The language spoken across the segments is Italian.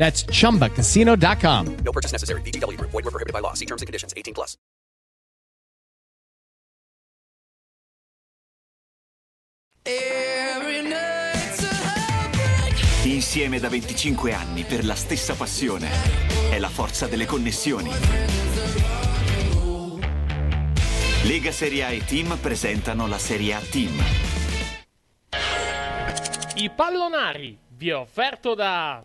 That's chumbacasino.com. No purchase necessary. VGW Group. Void were prohibited by law. See terms and conditions. 18 plus. Insieme da 25 anni per la stessa passione. È la forza delle connessioni. Lega Serie A e Team presentano la Serie A Team. I pallonari vi è offerto da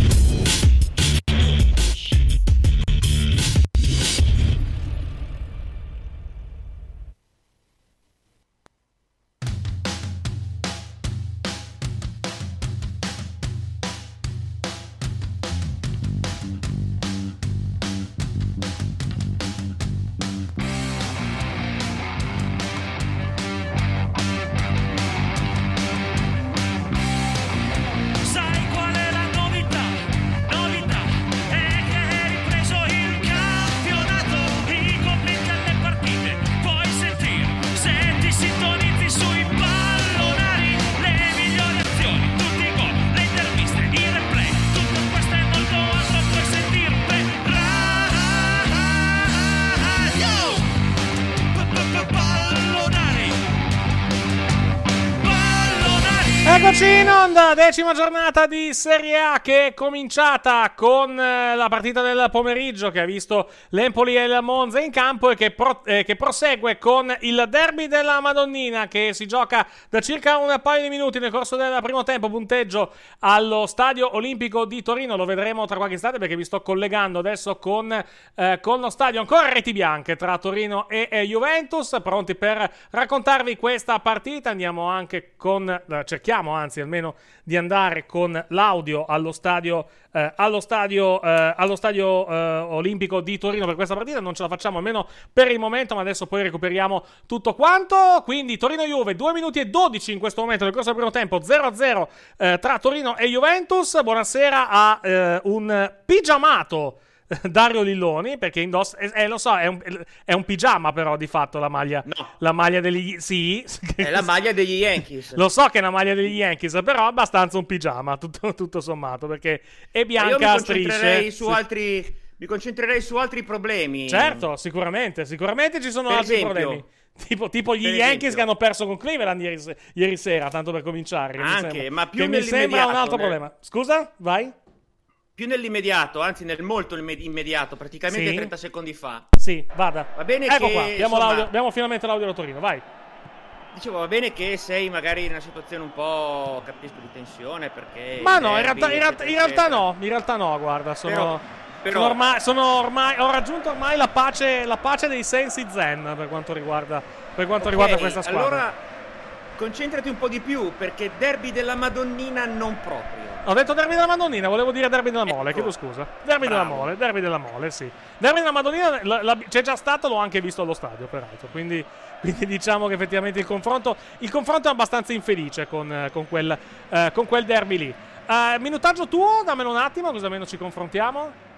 Onda, decima giornata di Serie A che è cominciata con eh, la partita del pomeriggio che ha visto l'Empoli e il Monza in campo e che, pro- eh, che prosegue con il derby della Madonnina che si gioca da circa un paio di minuti nel corso del primo tempo, punteggio allo Stadio Olimpico di Torino, lo vedremo tra qualche istante perché vi sto collegando adesso con, eh, con lo stadio. Ancora reti bianche tra Torino e eh, Juventus, pronti per raccontarvi questa partita, andiamo anche con, eh, cerchiamo anzi almeno di andare con l'audio allo stadio, eh, allo stadio, eh, allo stadio eh, olimpico di Torino per questa partita. Non ce la facciamo almeno per il momento, ma adesso poi recuperiamo tutto quanto. Quindi Torino-Juve, 2 minuti e 12 in questo momento nel corso del primo tempo, 0-0 eh, tra Torino e Juventus. Buonasera a eh, un pigiamato. Dario Lilloni perché indossa eh, eh, lo so è un, è un pigiama però di fatto la maglia la maglia degli sì È la maglia degli Yankees. lo so che è una maglia degli Yankees, però è abbastanza un pigiama, tutto, tutto sommato, perché è bianca mi a strisce. su Sì. altri. Mi concentrerei su altri problemi. Certo, sicuramente, sicuramente ci sono Per altri esempio- problemi. Tipo, tipo gli Yankees che hanno perso con Cleveland ieri, ieri sera, tanto per cominciare. che mi Anche, sembra- ma più che mi sembra un altro nel- problema. Scusa, vai? Più nell'immediato, anzi nel molto imme- immediato, praticamente Sì. 30 secondi fa. Sì, vada. Va bene Ecco che, qua, abbiamo, insomma, abbiamo finalmente l'audio da Torino, vai. Dicevo, va bene che sei magari in una situazione un po', capisco, di tensione perché... Ma no, in realtà, in realtà- in realtà no, in realtà no, guarda, sono... Però- però- sono ormai, sono ormai- ho raggiunto ormai la pace, la pace dei sensi zen per quanto riguarda, per quanto Ok, riguarda questa squadra. Allora, concentrati un po' di più perché derby della Madonnina non proprio. Ho detto derby della Madonnina, volevo dire derby della Mole, chiedo scusa. Derby della Bravo. Mole, derby della Mole, sì. Derby della Madonnina la- la- c'è già stato, l'ho anche visto allo stadio, peraltro. Quindi, quindi diciamo che effettivamente il confronto, il confronto è abbastanza infelice con, con quel, eh, con quel derby lì. Eh, minutaggio tuo, dammelo un attimo, così almeno ci confrontiamo.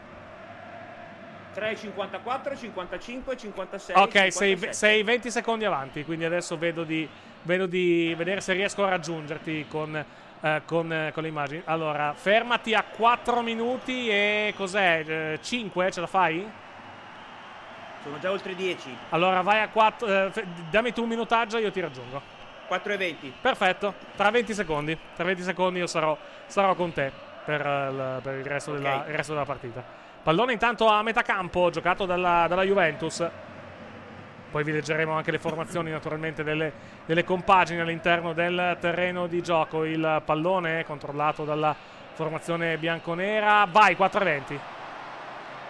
3, 54, 55, 56. Ok, sei, 57. sei 20 secondi avanti, quindi adesso vedo di, vedo di vedere se riesco a raggiungerti con, eh, con, eh, con le immagini. Allora, fermati a 4 minuti e cos'è? 5? Ce la fai? Sono già oltre 10. Allora vai a 4, dammi tu un minutaggio e io ti raggiungo. 4 e 20. Perfetto, tra 20 secondi. Tra 20 secondi io sarò, sarò con te per, eh, il, per il resto della, Ok. il resto della partita. Pallone intanto a metà campo, giocato dalla, dalla Juventus. Poi vi leggeremo anche le formazioni naturalmente delle, delle compagini all'interno del terreno di gioco. Il pallone è controllato dalla formazione bianconera. Vai, 4-20.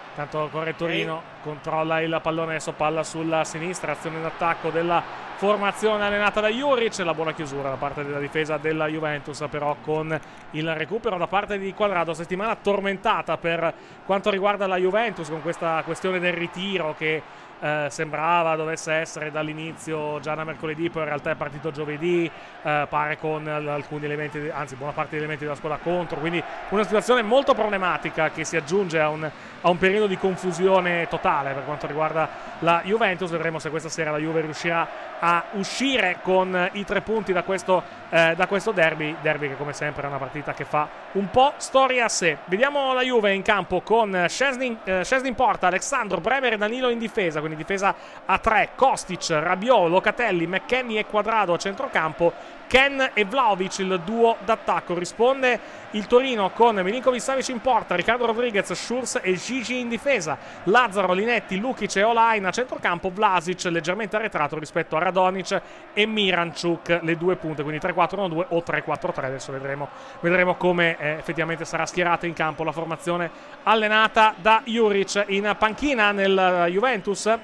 Intanto corre Torino, controlla il pallone, adesso palla sulla sinistra, azione d'attacco della formazione allenata da Juric, la buona chiusura da parte della difesa della Juventus però con il recupero da parte di Quadrado, settimana tormentata per quanto riguarda la Juventus con questa questione del ritiro che eh, sembrava dovesse essere dall'inizio già da mercoledì, poi in realtà è partito giovedì, eh, pare con alcuni elementi, anzi buona parte degli elementi della squadra contro, quindi una situazione molto problematica che si aggiunge a un, a un periodo di confusione totale per quanto riguarda la Juventus. Vedremo se questa sera la Juve riuscirà a uscire con i tre punti da questo, eh, da questo derby, derby che come sempre è una partita che fa un po' storia a sé. Vediamo la Juve in campo con Szczesny eh, in porta, Alessandro, Bremer e Danilo in difesa, quindi difesa a tre, Kostic, Rabiot, Locatelli, McKenny e Quadrado a centrocampo, Ken e Vlaovic il duo d'attacco. Risponde il Torino con Milinkovic Savic in porta, Riccardo Rodriguez, Schurz e Gigi in difesa, Lazzaro, Linetti, Lukic e Olain a centrocampo, Vlasic leggermente arretrato rispetto a Radonic e Miranchuk le due punte, quindi 3-4-1-2 o 3-4-3. Adesso vedremo, vedremo come eh, effettivamente sarà schierata in campo la formazione allenata da Juric in panchina nel eh, Juventus.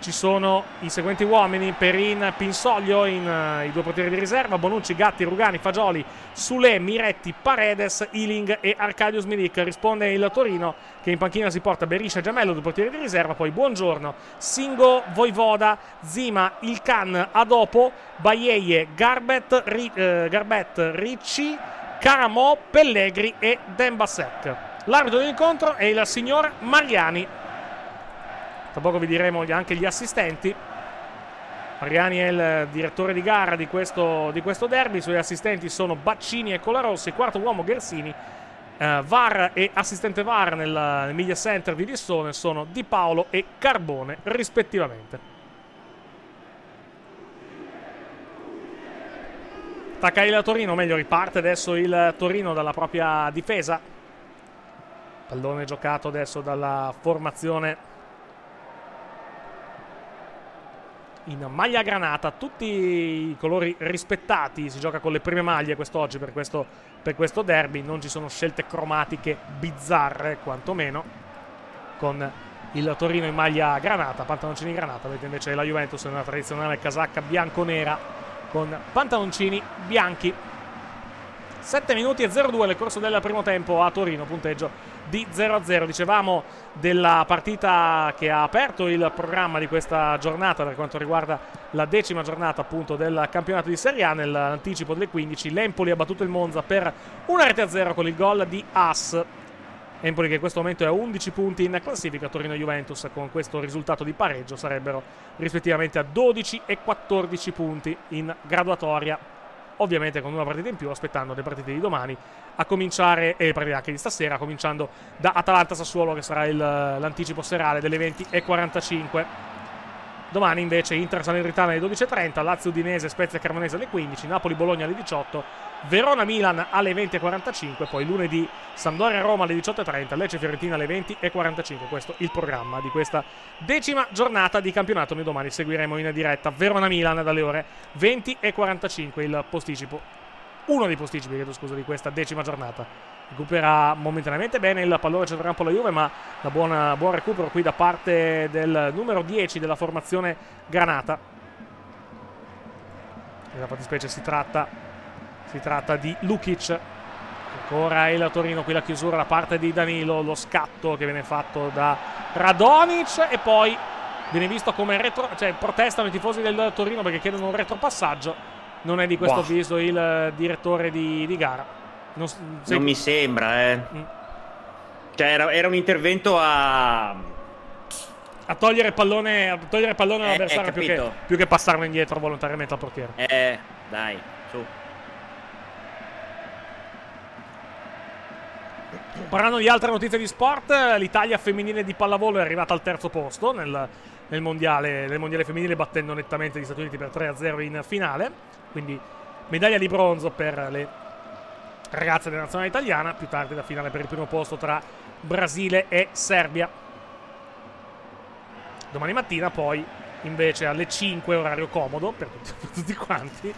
Ci sono i seguenti uomini: Perin, Pinsoglio, in, eh, i due portieri di riserva, Bonucci, Gatti, Rugani, Fagioli, Sule, Miretti, Paredes, Iling e Arcadius Milik. Risponde il Torino che in panchina si porta Beriscia, Giamello, due portieri di riserva, poi Buongiorno, Singo, Voivoda, Zima, Ilkan, Adopo, Baieie, Garbet, Ri- eh, Garbet, Ricci, Caramò, Pellegri e Dembasek. L'arbitro dell'incontro è il signor Mariani. Tra poco vi diremo anche gli assistenti. Mariani è il direttore di gara di questo, di questo derby. I suoi assistenti sono Baccini e Colarossi. Quarto uomo Gersini. Eh, VAR e assistente VAR nel, nel media center di Lissone sono Di Paolo e Carbone, rispettivamente. Attacca il Torino, meglio, riparte adesso il Torino dalla propria difesa. Pallone giocato adesso dalla formazione in maglia granata, tutti i colori rispettati, si gioca con le prime maglie quest'oggi per questo, per questo derby, non ci sono scelte cromatiche bizzarre quantomeno, con il Torino in maglia granata, pantaloncini granata, mentre invece la Juventus una tradizionale casacca bianco-nera con pantaloncini bianchi. 7 minuti e 02 nel corso del primo tempo a Torino, punteggio di 0-0. Dicevamo della partita che ha aperto il programma di questa giornata per quanto riguarda la decima giornata appunto del campionato di Serie A nell'anticipo delle 15. L'Empoli ha battuto il Monza per una rete a 0 con il gol di As. Empoli che in questo momento è a 11 punti in classifica, Torino Juventus con questo risultato di pareggio sarebbero rispettivamente a 12 e 14 punti in graduatoria ovviamente con una partita in più, aspettando le partite di domani, a cominciare, e partite anche di stasera, cominciando da Atalanta-Sassuolo, che sarà il- l'anticipo serale delle 20.45. Domani invece Inter Salernitana alle 12.30, Lazio Udinese, Spezia Cremonese alle 15, Napoli Bologna alle 18, Verona Milan alle 20.45, poi lunedì Sampdoria Roma alle 18.30, Lecce Fiorentina alle 20.45. Questo il programma di questa decima giornata di campionato. Noi domani seguiremo in diretta Verona Milan dalle ore 20.45, il posticipo, uno dei posticipi, chiedo scusa, di questa decima giornata. Recupera momentaneamente bene il pallone centrocampo la Juve, ma da buona, buon recupero qui da parte del numero 10 della formazione Granata. Nella fattispecie si tratta, si tratta di Lukic. Ancora il Torino, qui la chiusura da parte di Danilo, lo scatto che viene fatto da Radonic e poi viene visto come retro, cioè protestano i tifosi del Torino perché chiedono un retropassaggio. Non è di questo Boh. avviso il eh, direttore di, di gara. Non, sei- Non mi sembra, eh. Mm. Cioè, era, era un intervento a. a togliere pallone, a togliere pallone Eh, all'avversario eh, più, che, più che passarlo indietro volontariamente al portiere. Eh, dai, su. Parlando di altre notizie di sport, l'Italia femminile di pallavolo è arrivata al terzo posto nel, nel mondiale, nel mondiale femminile, battendo nettamente gli Stati Uniti per 3-0 in finale. Quindi medaglia di bronzo per le ragazze della nazionale italiana. Più tardi la finale per il primo posto tra Brasile e Serbia. Domani mattina, poi, invece alle 5, orario comodo per tutti, per tutti quanti,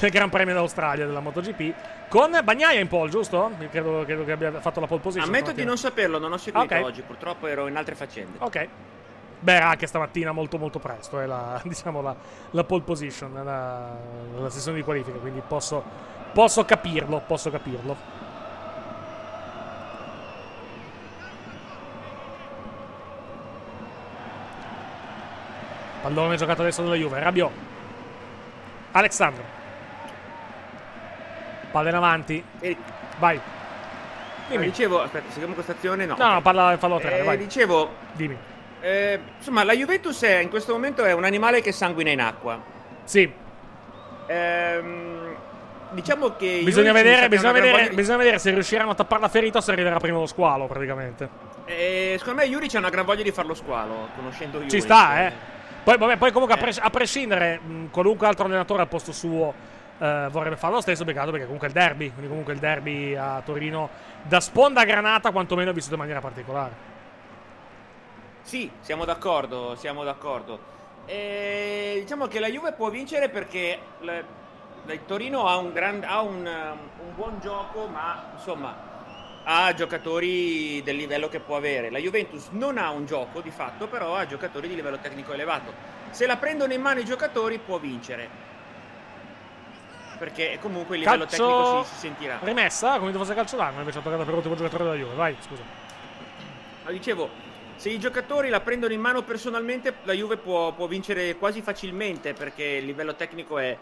il Gran Premio d'Australia della MotoGP con Bagnaia in pole, giusto? Credo, credo che abbia fatto la pole position. Ammetto di non saperlo, non ho seguito Ok. oggi, purtroppo ero in altre faccende. Ok. Beh, anche stamattina molto molto presto, è la, diciamo la, la pole position, la, la sessione di qualifica, quindi posso, posso capirlo, posso capirlo. Pallone giocato adesso dalla Juve, Rabiot. Alexandro. Palla in avanti. E- Vai. Ah, Dimmi. dicevo, aspetta, seguiamo questa azione? No. No, no, parla, fallo Eh, vai. dicevo, Dimmi. eh, insomma, la Juventus è, in questo momento è un animale che sanguina in acqua. Sì, Ehm, diciamo che Bisogna vedere, bisogna, vedere, di- bisogna vedere se riusciranno a tappare la ferita o se arriverà prima lo squalo, praticamente. Eh, secondo me Juric ha una gran voglia di fare lo squalo, conoscendo Juric. Ci sta, eh. Poi, vabbè, poi comunque, a, pres- a prescindere, mh, qualunque altro allenatore al posto suo eh, vorrebbe fare lo stesso, peccato perché comunque è il derby. Quindi comunque il derby a Torino da sponda a granata, quantomeno è vissuto in maniera particolare. Sì, siamo d'accordo, siamo d'accordo. E diciamo che la Juve può vincere perché la- il Torino ha un, gran- ha un, um, un buon gioco, ma insomma ha giocatori del livello che può avere. La Juventus non ha un gioco di fatto, però ha giocatori di livello tecnico elevato. Se la prendono in mano i giocatori può vincere. Perché comunque il livello Calcio- tecnico si, si sentirà. Rimessa, come se fosse calcio d'angolo, invece ha toccato per l'ultimo giocatore della Juve. Vai, scusa. Ma dicevo, se i giocatori la prendono in mano personalmente, la Juve può, può vincere quasi facilmente perché il livello tecnico è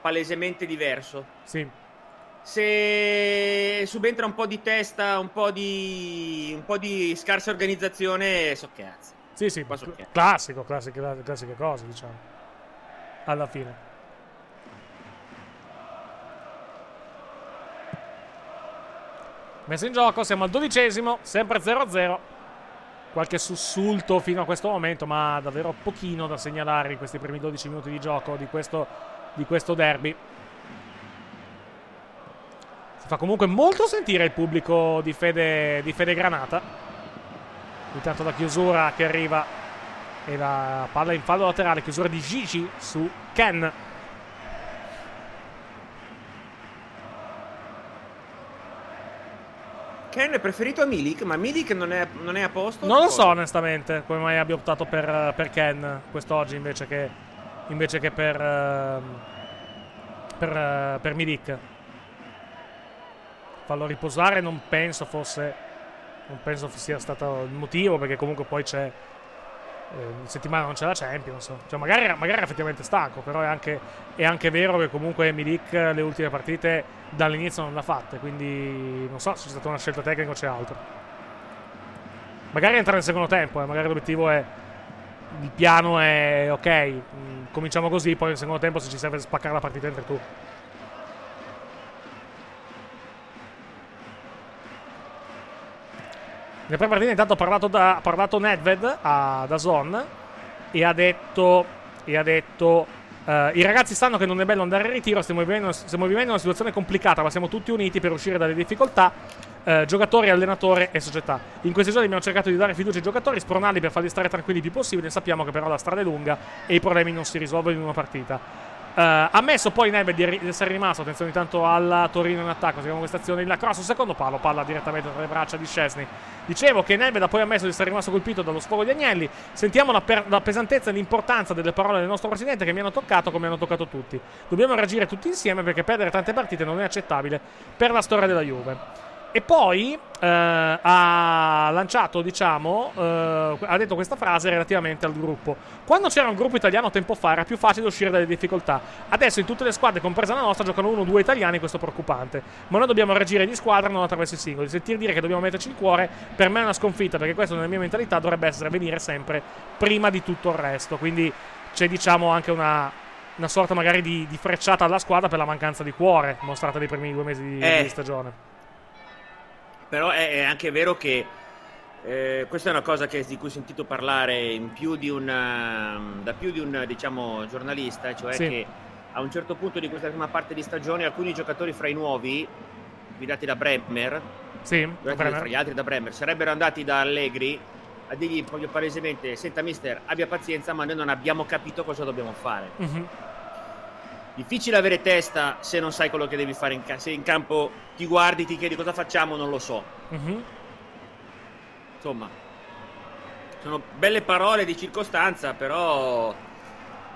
palesemente diverso. Sì. Se subentra un po' di testa, un po' di, un po' di scarsa organizzazione, so cazzo. Sì, sì, Qua so che- classico, classiche, classiche cose, diciamo. Alla fine. Messo in gioco, siamo al dodicesimo, sempre 0-0. Qualche sussulto fino a questo momento, ma davvero pochino da segnalare in questi primi 12 minuti di gioco di questo, di questo derby. Si fa comunque molto sentire il pubblico di Fede, di Fede Granata. Intanto la chiusura che arriva e la palla in fallo laterale, chiusura di Gigi su Ken. Ken è preferito a Milik, ma Milik non è, non è a posto? Non lo so onestamente come mai abbia optato per, per Ken quest'oggi invece che, invece che per, ehm, per, eh, per Milik. Fallo riposare non penso fosse non penso sia stato il motivo perché comunque poi c'è eh, settimana non c'è la Champions cioè magari, magari era effettivamente stanco però è anche, è anche vero che comunque Milik le ultime partite dall'inizio non l'ha fatte quindi non so se c'è stata una scelta tecnica o c'è altro Magari entra nel secondo tempo, eh, magari l'obiettivo è. Il piano è ok, mm, cominciamo così, poi nel secondo tempo se ci serve spaccare la partita entri tu. Nel pre-partita intanto ha parlato, da, ha parlato Nedved a Dazon e ha detto, e ha detto eh, i ragazzi sanno che non è bello andare in ritiro, stiamo vivendo, stiamo vivendo una situazione complicata, ma siamo tutti uniti per uscire dalle difficoltà, eh, giocatori, allenatore e società. In questi giorni abbiamo cercato di dare fiducia ai giocatori, spronarli per farli stare tranquilli il più possibile, sappiamo che però la strada è lunga e i problemi non si risolvono in una partita. Eh, ha messo poi Nedved di, di essere rimasto, attenzione intanto al Torino in attacco, seguiamo questa azione, il cross secondo palo, palla direttamente tra le braccia di Scesni. Dicevo che Nedved ha poi ammesso di essere rimasto colpito dallo sfogo di Agnelli, sentiamo la, per- la pesantezza e l'importanza delle parole del nostro presidente che mi hanno toccato come hanno toccato tutti. Dobbiamo reagire tutti insieme perché perdere tante partite non è accettabile per la storia della Juve. E poi eh, ha lanciato, diciamo, eh, ha detto questa frase relativamente al gruppo. Quando c'era un gruppo italiano tempo fa era più facile uscire dalle difficoltà. Adesso in tutte le squadre, compresa la nostra, giocano uno o due italiani, questo è preoccupante. Ma noi dobbiamo reagire di squadra, non attraverso i singoli. Sentir dire che dobbiamo metterci il cuore, per me è una sconfitta, perché questo nella mia mentalità dovrebbe essere venire sempre prima di tutto il resto. Quindi c'è, diciamo, anche una, una sorta magari di, di frecciata alla squadra per la mancanza di cuore mostrata nei primi due mesi di, Eh. di stagione. Però è, è anche vero che eh, questa è una cosa che- di cui ho sentito parlare in più di un, ehm, da più di un diciamo, giornalista, cioè Sì. che a un certo punto di questa prima parte di stagione alcuni giocatori fra i nuovi, guidati da Bremer, Sì, Bremer. fra gli altri da Bremer, sarebbero andati da Allegri a dirgli proprio palesemente, senta mister, abbia pazienza, ma noi non abbiamo capito cosa dobbiamo fare. Mhm. Difficile avere testa se non sai quello che devi fare in campo. Se in campo ti guardi, ti chiedi cosa facciamo, non lo so. Mhm. Insomma, sono belle parole di circostanza, però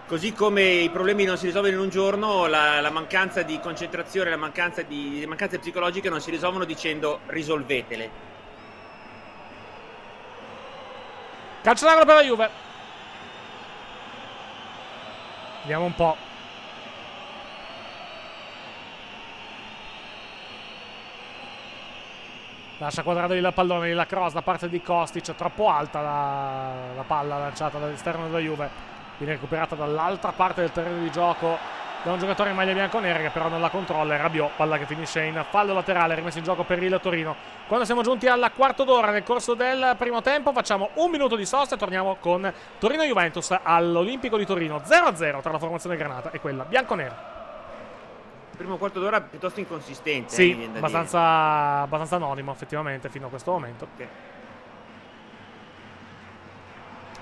così come i problemi non si risolvono in un giorno, la, la mancanza di concentrazione, la mancanza di le mancanze psicologiche non si risolvono dicendo risolvetele. Calcio d'angolo per la Juve. Vediamo un po'. Lascia quadrato il pallone, la cross da parte di Kostic, troppo alta la, la palla lanciata dall'esterno della Juve. Viene recuperata dall'altra parte del terreno di gioco da un giocatore in maglia bianconera che però non la controlla. È Rabiot, palla che finisce in fallo laterale, rimessa in gioco per il Torino. Quando siamo giunti al quarto d'ora nel corso del primo tempo, facciamo un minuto di sosta e torniamo con Torino-Juventus all'Olimpico di Torino. 0-0 tra la formazione granata e quella bianconera. Primo quarto d'ora piuttosto inconsistente. eh, Sì, da abbastanza, abbastanza anonimo effettivamente fino a questo momento.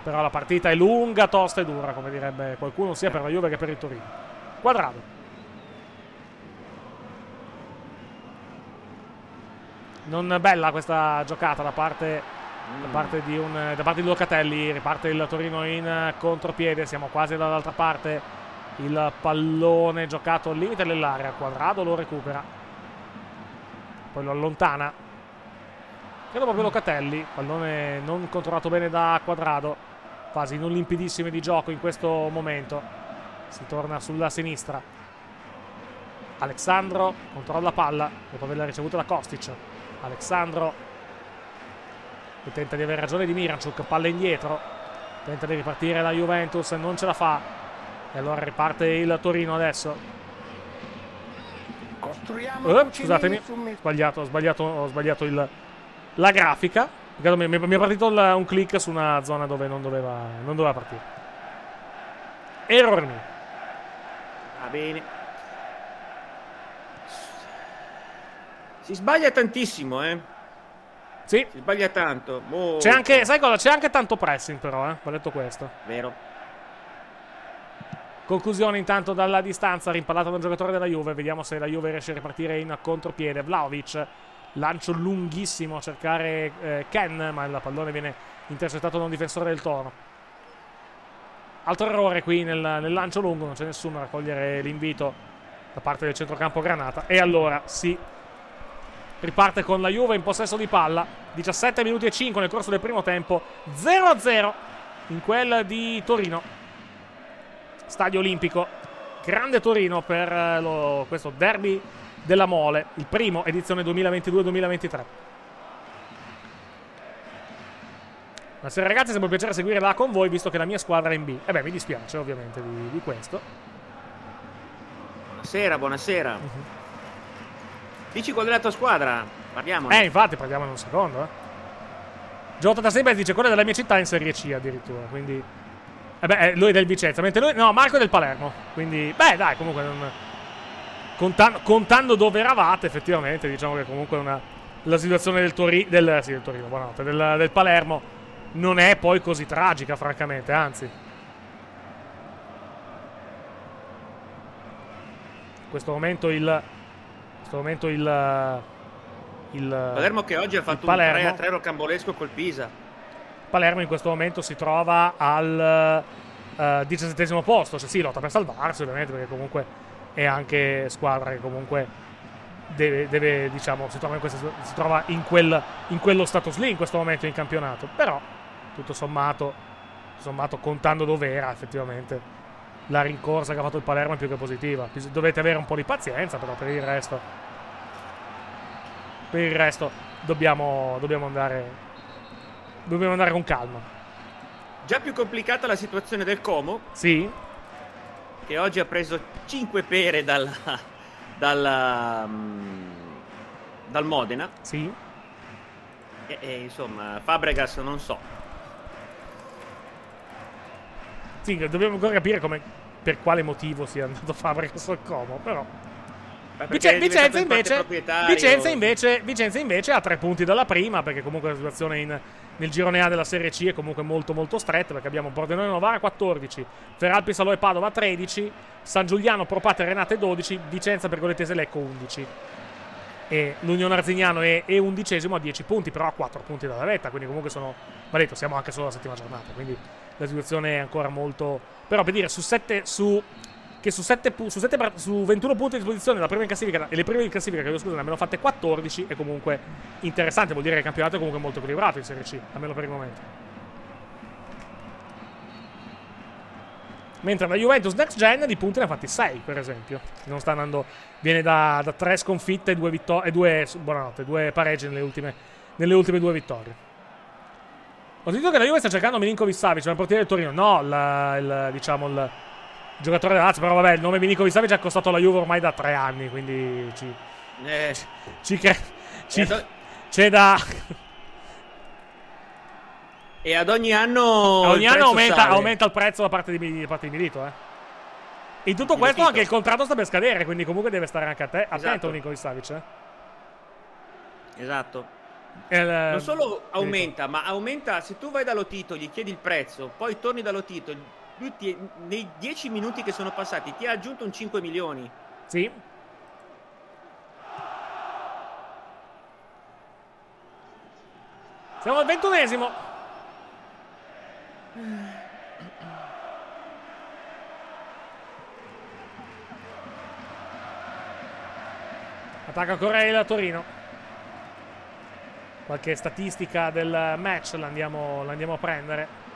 Però la partita è lunga, tosta e dura, come direbbe qualcuno, sia per la Juve che per il Torino. Quadrado. Non bella questa giocata da parte, da parte di, un, da parte di Locatelli. Riparte il Torino in eh, contropiede. Siamo quasi dall'altra parte. Il pallone giocato al limite dell'area. Quadrado lo recupera. Poi lo allontana. Credo proprio Locatelli. Pallone non controllato bene da Quadrado. Fasi non limpidissime di gioco in questo momento. Si torna sulla sinistra. Alexandro controlla palla dopo averla ricevuta da Kostic. Alexandro che tenta di avere ragione di Miranchuk, palla indietro. Tenta di ripartire la Juventus, non ce la fa. E allora riparte il Torino adesso. Costruiamo Eh, scusatemi, sbagliato, ho sbagliato, ho sbagliato il- la grafica. Mi, è partito il- un click su una zona dove non doveva, non doveva partire. Error mio. Va bene. Si sbaglia tantissimo, eh. Sì. Si sbaglia tanto. molto. C'è anche, sai cosa? C'è anche tanto pressing, però, eh. Va detto questo. Vero. Conclusione intanto dalla distanza, rimpallata da un giocatore della Juve. Vediamo se la Juve riesce a ripartire in contropiede. Vlaovic, lancio lunghissimo a cercare eh, Ken, ma il pallone viene intercettato da un difensore del Toro. Altro errore qui nel, nel lancio lungo, non c'è nessuno a raccogliere l'invito da parte del centrocampo Granata. E allora si riparte con la Juve in possesso di palla. 17 minuti e 5 nel corso del primo tempo. 0-0 in quel di Torino. Stadio Olimpico. Grande Torino per eh, lo- questo derby della Mole, il primo edizione 2022-2023. Buonasera ragazzi, sempre un piacere seguire là con voi, visto che la mia squadra è in B. E beh, mi dispiace ovviamente di, di questo. Buonasera, buonasera. Dici qual è la tua squadra? Parliamo. Eh, infatti, parliamo in un secondo, eh. Giota da sempre dice quella della mia città in Serie C addirittura, quindi... Eh beh, eh, lui è del Vicenza, mentre lui... No, Marco è del Palermo, quindi... Beh, dai, comunque non... Contando, contando dove eravate, effettivamente, diciamo che comunque una... La situazione del Torino... Del, sì, del Torino, buonanotte, del, del Palermo non è poi così tragica, francamente, anzi. In questo momento il. In questo momento il. Il Palermo che oggi ha fatto un Palermo. 3 a 3 rocambolesco col Pisa. Palermo in questo momento si trova al eh, diciassettesimo posto. Cioè, sì, lotta per salvarsi, ovviamente, perché comunque è anche squadra che comunque deve, deve, diciamo, si trova, in, questa- si trova in, quel- in quello status lì in questo momento in campionato. Però, tutto sommato, sommato contando dove era effettivamente, la rincorsa che ha fatto il Palermo è più che positiva. Dovete avere un po' di pazienza, però per il resto. Per il resto dobbiamo, dobbiamo andare. Dobbiamo andare con calma. Già più complicata la situazione del Como, Sì, che oggi ha preso 5 pere dal, dal, mm, dal Modena. sì. E, e, insomma, Fabregas non so. Sì, dobbiamo ancora capire come, per quale motivo sia andato Fabregas al Como, però. È Vicenza, parte invece. Vicenza, invece, Vicenza invece ha tre punti dalla prima, perché comunque la situazione in- nel girone A della Serie C è comunque molto molto stretta, perché abbiamo Pordenone Novara 14, Feralpi Salò e Padova 13, San Giuliano, Propate Renate 12, Vicenza Pergolettese Lecco 11. E l'Unione Arzignano è, è undicesimo a 10 punti, però a 4 punti dalla vetta, quindi comunque sono... Va detto, siamo anche solo alla settima giornata, quindi la situazione è ancora molto... Però per dire, su 7... Su, che su, 7 pu- su, 7 par- su 21 punti a disposizione la prima in classifica e le prime in classifica che scusa ne abbiano fatte 14 è comunque interessante. Vuol dire che il campionato è comunque molto equilibrato in Serie C almeno per il momento. Mentre la Juventus Next Gen di punti ne ha fatti 6 per esempio. Non sta andando viene da, da 3 sconfitte e 2 vittorie e 2 buonanotte due pareggi nelle ultime, nelle ultime due vittorie. Ho sentito che la Juve sta cercando Milinkovic Savic ma il portiere del Torino no la- il, diciamo il giocatore della Lazio, però vabbè, il nome Milinkovic Savic è costato alla Juve ormai da tre anni, quindi ci, Eh, ci cre- ci- ad- c'è da... e ad ogni anno. ogni il anno aumenta, aumenta il prezzo da parte di, da parte di Milito, eh. In tutto questo Militito. anche il contratto sta per scadere, quindi comunque deve stare anche a te. Attento Esatto. Milinkovic Savic, eh. Esatto. Eh, Non solo aumenta, ma aumenta se tu vai da Lotito, gli chiedi il prezzo, poi torni da Lotito, lui ti- nei 10 minuti che sono passati ti ha aggiunto un 5 milioni. Sì. Siamo al ventunesimo. Attacca ancora il Torino. Qualche statistica del match la andiamo, la andiamo a prendere.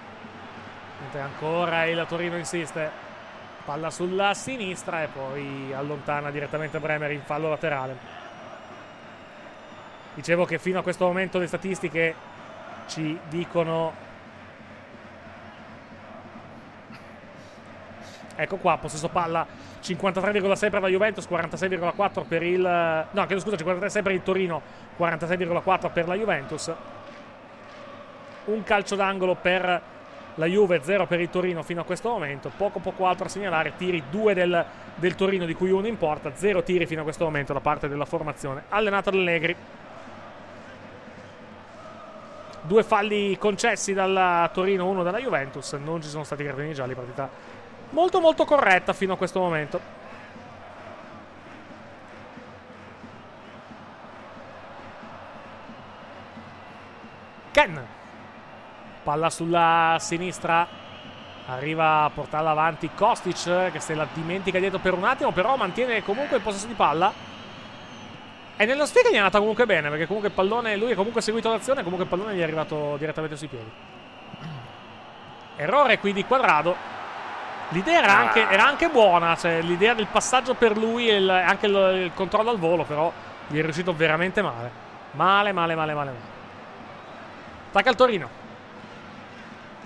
Mentre ancora il Torino insiste. Palla sulla sinistra e poi allontana direttamente Bremer in fallo laterale. Dicevo che fino a questo momento le statistiche ci dicono. Ecco qua, possesso palla 53,6 per la Juventus, 46,4 per il. No, chiedo scusa, 53,6 per il Torino, 46,4 per la Juventus. Un calcio d'angolo per la Juve, 0 per il Torino fino a questo momento. Poco poco altro a segnalare. Tiri 2 del, del Torino, di cui uno in porta. 0 tiri fino a questo momento da parte della formazione allenata da Allegri. Due falli concessi dalla Torino, uno dalla Juventus. Non ci sono stati cartellini gialli. Partita molto molto corretta fino a questo momento. Ken. Palla sulla sinistra. Arriva a portarla avanti Kostic che se la dimentica dietro per un attimo, però mantiene comunque il possesso di palla. E nello sfiga gli è andata comunque bene, perché comunque il pallone, lui ha comunque seguito l'azione, comunque il pallone gli è arrivato direttamente sui piedi. Errore qui di Quadrado. L'idea era anche, era anche buona, cioè l'idea del passaggio per lui e il- anche il, il controllo al volo, però gli è riuscito veramente male. Male, male, male, male. male. Attacca il Torino.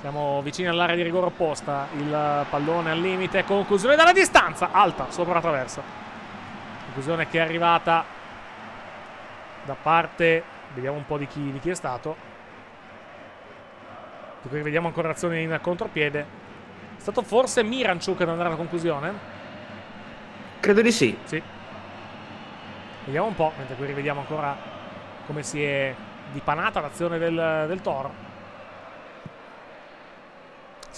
Siamo vicini all'area di rigore opposta. Il pallone al limite. Conclusione dalla distanza. Alta, sopra la traversa. Conclusione che è arrivata da parte. Vediamo un po' di chi, di chi è stato. Cui vediamo ancora l'azione in contropiede. È stato forse Miranchuk ad andare alla conclusione? Credo di sì. Sì. Vediamo un po', mentre qui rivediamo ancora come si è dipanata l'azione del, del Toro.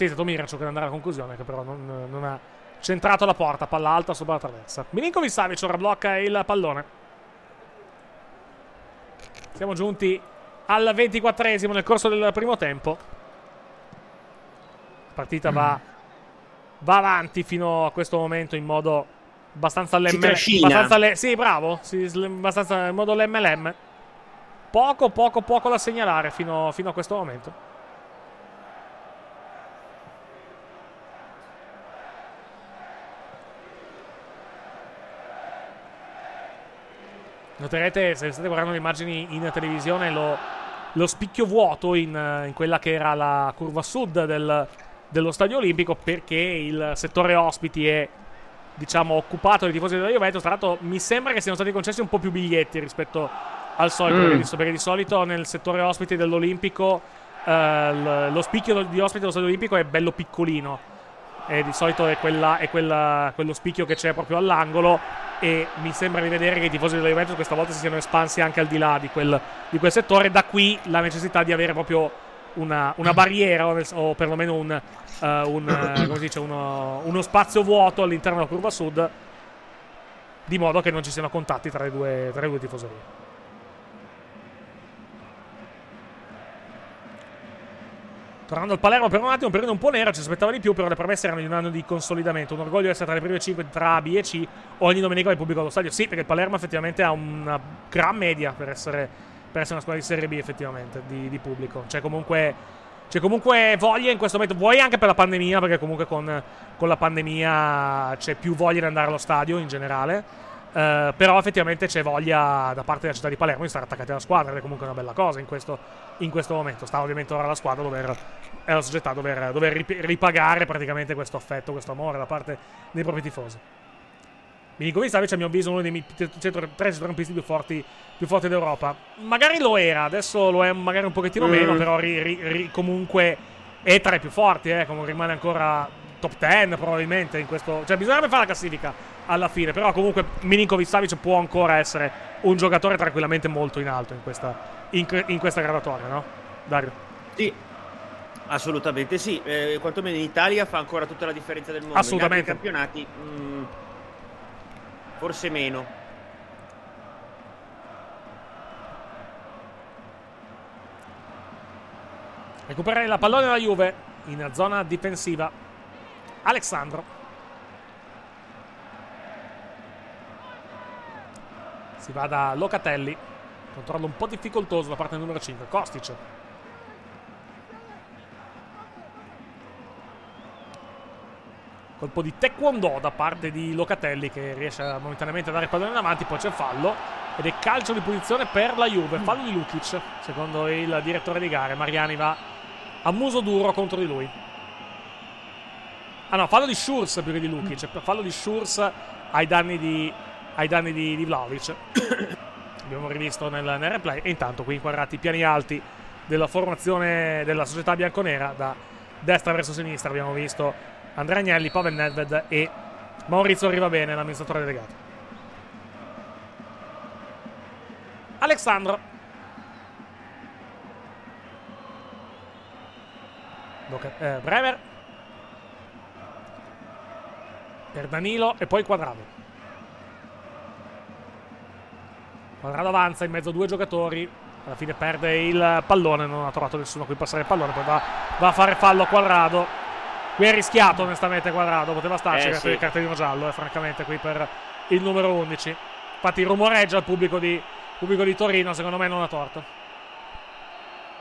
Stato Miranchuk ad andare alla conclusione, che però non, non ha centrato alla porta, palla alta sopra la traversa. Milinkovic Savic ora blocca il pallone. Siamo giunti al 24esimo nel corso del primo tempo. La partita va, va avanti fino a questo momento in modo abbastanza lemme. abbastanza le- sì, bravo. Sì, abbastanza in modo lemme Poco, poco, poco da segnalare fino, fino a questo momento. Noterete, se state guardando le immagini in televisione, lo, lo spicchio vuoto in, in quella che era la curva sud del- dello stadio olimpico perché il settore ospiti è diciamo occupato dai tifosi della Juventus. Tra l'altro mi sembra che siano stati concessi un po' più biglietti rispetto al solito, Mm. perché, di, perché di solito nel settore ospiti dell'Olimpico eh, lo spicchio di ospiti dello stadio olimpico è bello piccolino. E di solito è, quella, è quella- quello spicchio che c'è proprio all'angolo. E mi sembra di vedere che i tifosi della Juventus questa volta si siano espansi anche al di là di quel, di quel settore. Da qui la necessità di avere proprio una, una barriera o, o perlomeno un, eh, un, eh, dice, uno, uno spazio vuoto all'interno della curva sud. Di modo che non ci siano contatti tra le due, tra le due tifoserie. Tornando al Palermo per un attimo, un periodo un po' nero, ci aspettava di più, però le premesse erano di un anno di consolidamento. Un orgoglio essere tra le prime 5 tra B e C ogni domenica del pubblico allo stadio. Sì, perché il Palermo effettivamente ha una gran media per essere, per essere una squadra di Serie B, effettivamente, di, di pubblico. C'è comunque, c'è comunque voglia in questo momento, vuoi anche per la pandemia, perché comunque con, con la pandemia c'è più voglia di andare allo stadio in generale. Eh, però effettivamente c'è voglia da parte della città di Palermo di stare attaccati alla squadra, ed è comunque una bella cosa in questo, in questo momento. Sta ovviamente ora la squadra dover, è la società dover, dover rip- ripagare praticamente questo affetto, questo amore da parte dei propri tifosi. Milinkovic Savic a mio avviso uno dei mi- centro- tre centrocampisti più forti, più forti d'Europa. Magari lo era, adesso lo è magari un pochettino Mm. meno, però ri- ri- ri- comunque è tra i più forti, eh, rimane ancora top 10 probabilmente in questo... Cioè bisognerebbe fare la classifica alla fine, però comunque Milinkovic Savic può ancora essere un giocatore tranquillamente molto in alto in questa, in, in questa graduatoria, no? Dario. Sì, assolutamente sì. Eh, quantomeno in Italia fa ancora tutta la differenza del mondo. Assolutamente. In altri campionati, mm, forse meno. Recuperare la pallone della Juve in zona difensiva. Alessandro. Si va da Locatelli. Controllo un po' difficoltoso da parte del numero 5. Kostic. Colpo di taekwondo da parte di Locatelli che riesce momentaneamente a dare il pallone in avanti. Poi c'è fallo. Ed è calcio di punizione per la Juve. Fallo di Lukic, secondo il direttore di gare. Mariani va a muso duro contro di lui. Ah no, fallo di Schurz più che di Lukic. Fallo di Schurz ai danni di, ai danni di, di Vlaovic. Abbiamo rivisto nel, nel replay. E intanto qui inquadrati i piani alti della formazione della società bianconera da destra verso sinistra. Abbiamo visto Andrea Agnelli, Pavel Nedved e Maurizio Rivabene, l'amministratore delegato. Alessandro. Loca- eh, Bremer. Per Danilo e poi Quadrado. Quadrado avanza in mezzo a due giocatori. Alla fine perde il pallone. Non ha trovato nessuno a cui passare il pallone. Poi va, va a fare fallo a Quadrado. Qui è rischiato, onestamente. Quadrado poteva starci. Eh, il sì. cartellino giallo, eh, francamente, qui per il numero 11. Infatti, rumoreggia il pubblico di, pubblico di Torino. Secondo me, non ha torto.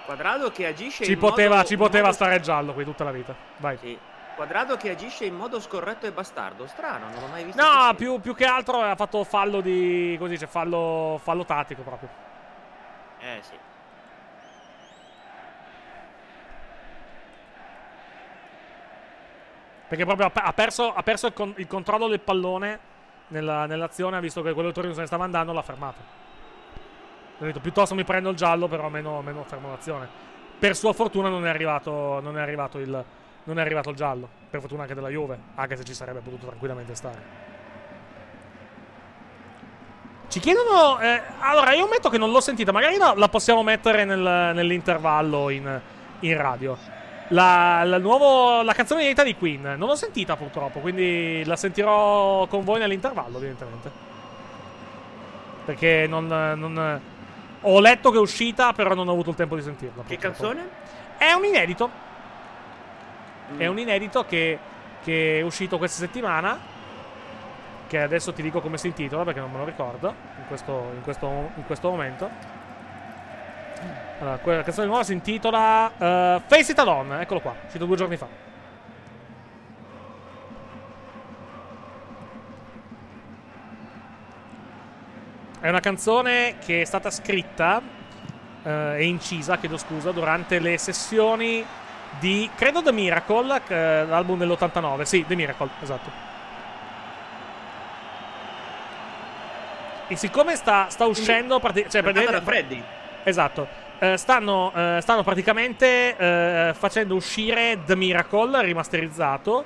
Quadrado che agisce Ci in poteva, modo, ci poteva modo- stare il giallo qui tutta la vita. Vai. Sì. Quadrado che agisce in modo scorretto e bastardo. Strano, non l'ho mai visto. No, più, più che altro ha fatto fallo di. Così dice, fallo, fallo tattico proprio. Eh sì. Perché proprio ha, perso, ha perso il, con- il controllo del pallone nella- nell'azione. Ha visto che quello del Torino se ne stava andando, l'ha fermato. Ha detto piuttosto mi prendo il giallo, però meno, meno fermo l'azione. Per sua fortuna non è arrivato, non è arrivato il, non è arrivato il giallo. Per fortuna anche della Juve, anche se ci sarebbe potuto tranquillamente stare. Ci chiedono. eh, allora, io ammetto che non l'ho sentita. Magari la, la possiamo mettere nel- nell'intervallo in, in radio. la, la nuovo- la canzone inedita di Queen. Non l'ho sentita purtroppo, quindi la sentirò con voi nell'intervallo, evidentemente. Perché non, non- Ho letto che è uscita, però non ho avuto il tempo di sentirla. Che purtroppo. canzone? È un inedito. È un inedito che, che è uscito questa settimana. Che adesso ti dico come si intitola perché non me lo ricordo in questo, in questo- in questo momento. Allora, quella canzone nuova si intitola eh, Face It Alone. Eccolo qua, uscito due giorni fa. È una canzone che è stata scritta eh, e incisa, chiedo scusa, durante le sessioni di, credo, The Miracle, eh, l'album dell'89. Sì, The Miracle, esatto. E siccome sta, sta uscendo... prati- cioè, Cantata da Freddy. Esatto. Eh, stanno, eh, stanno praticamente eh, facendo uscire The Miracle rimasterizzato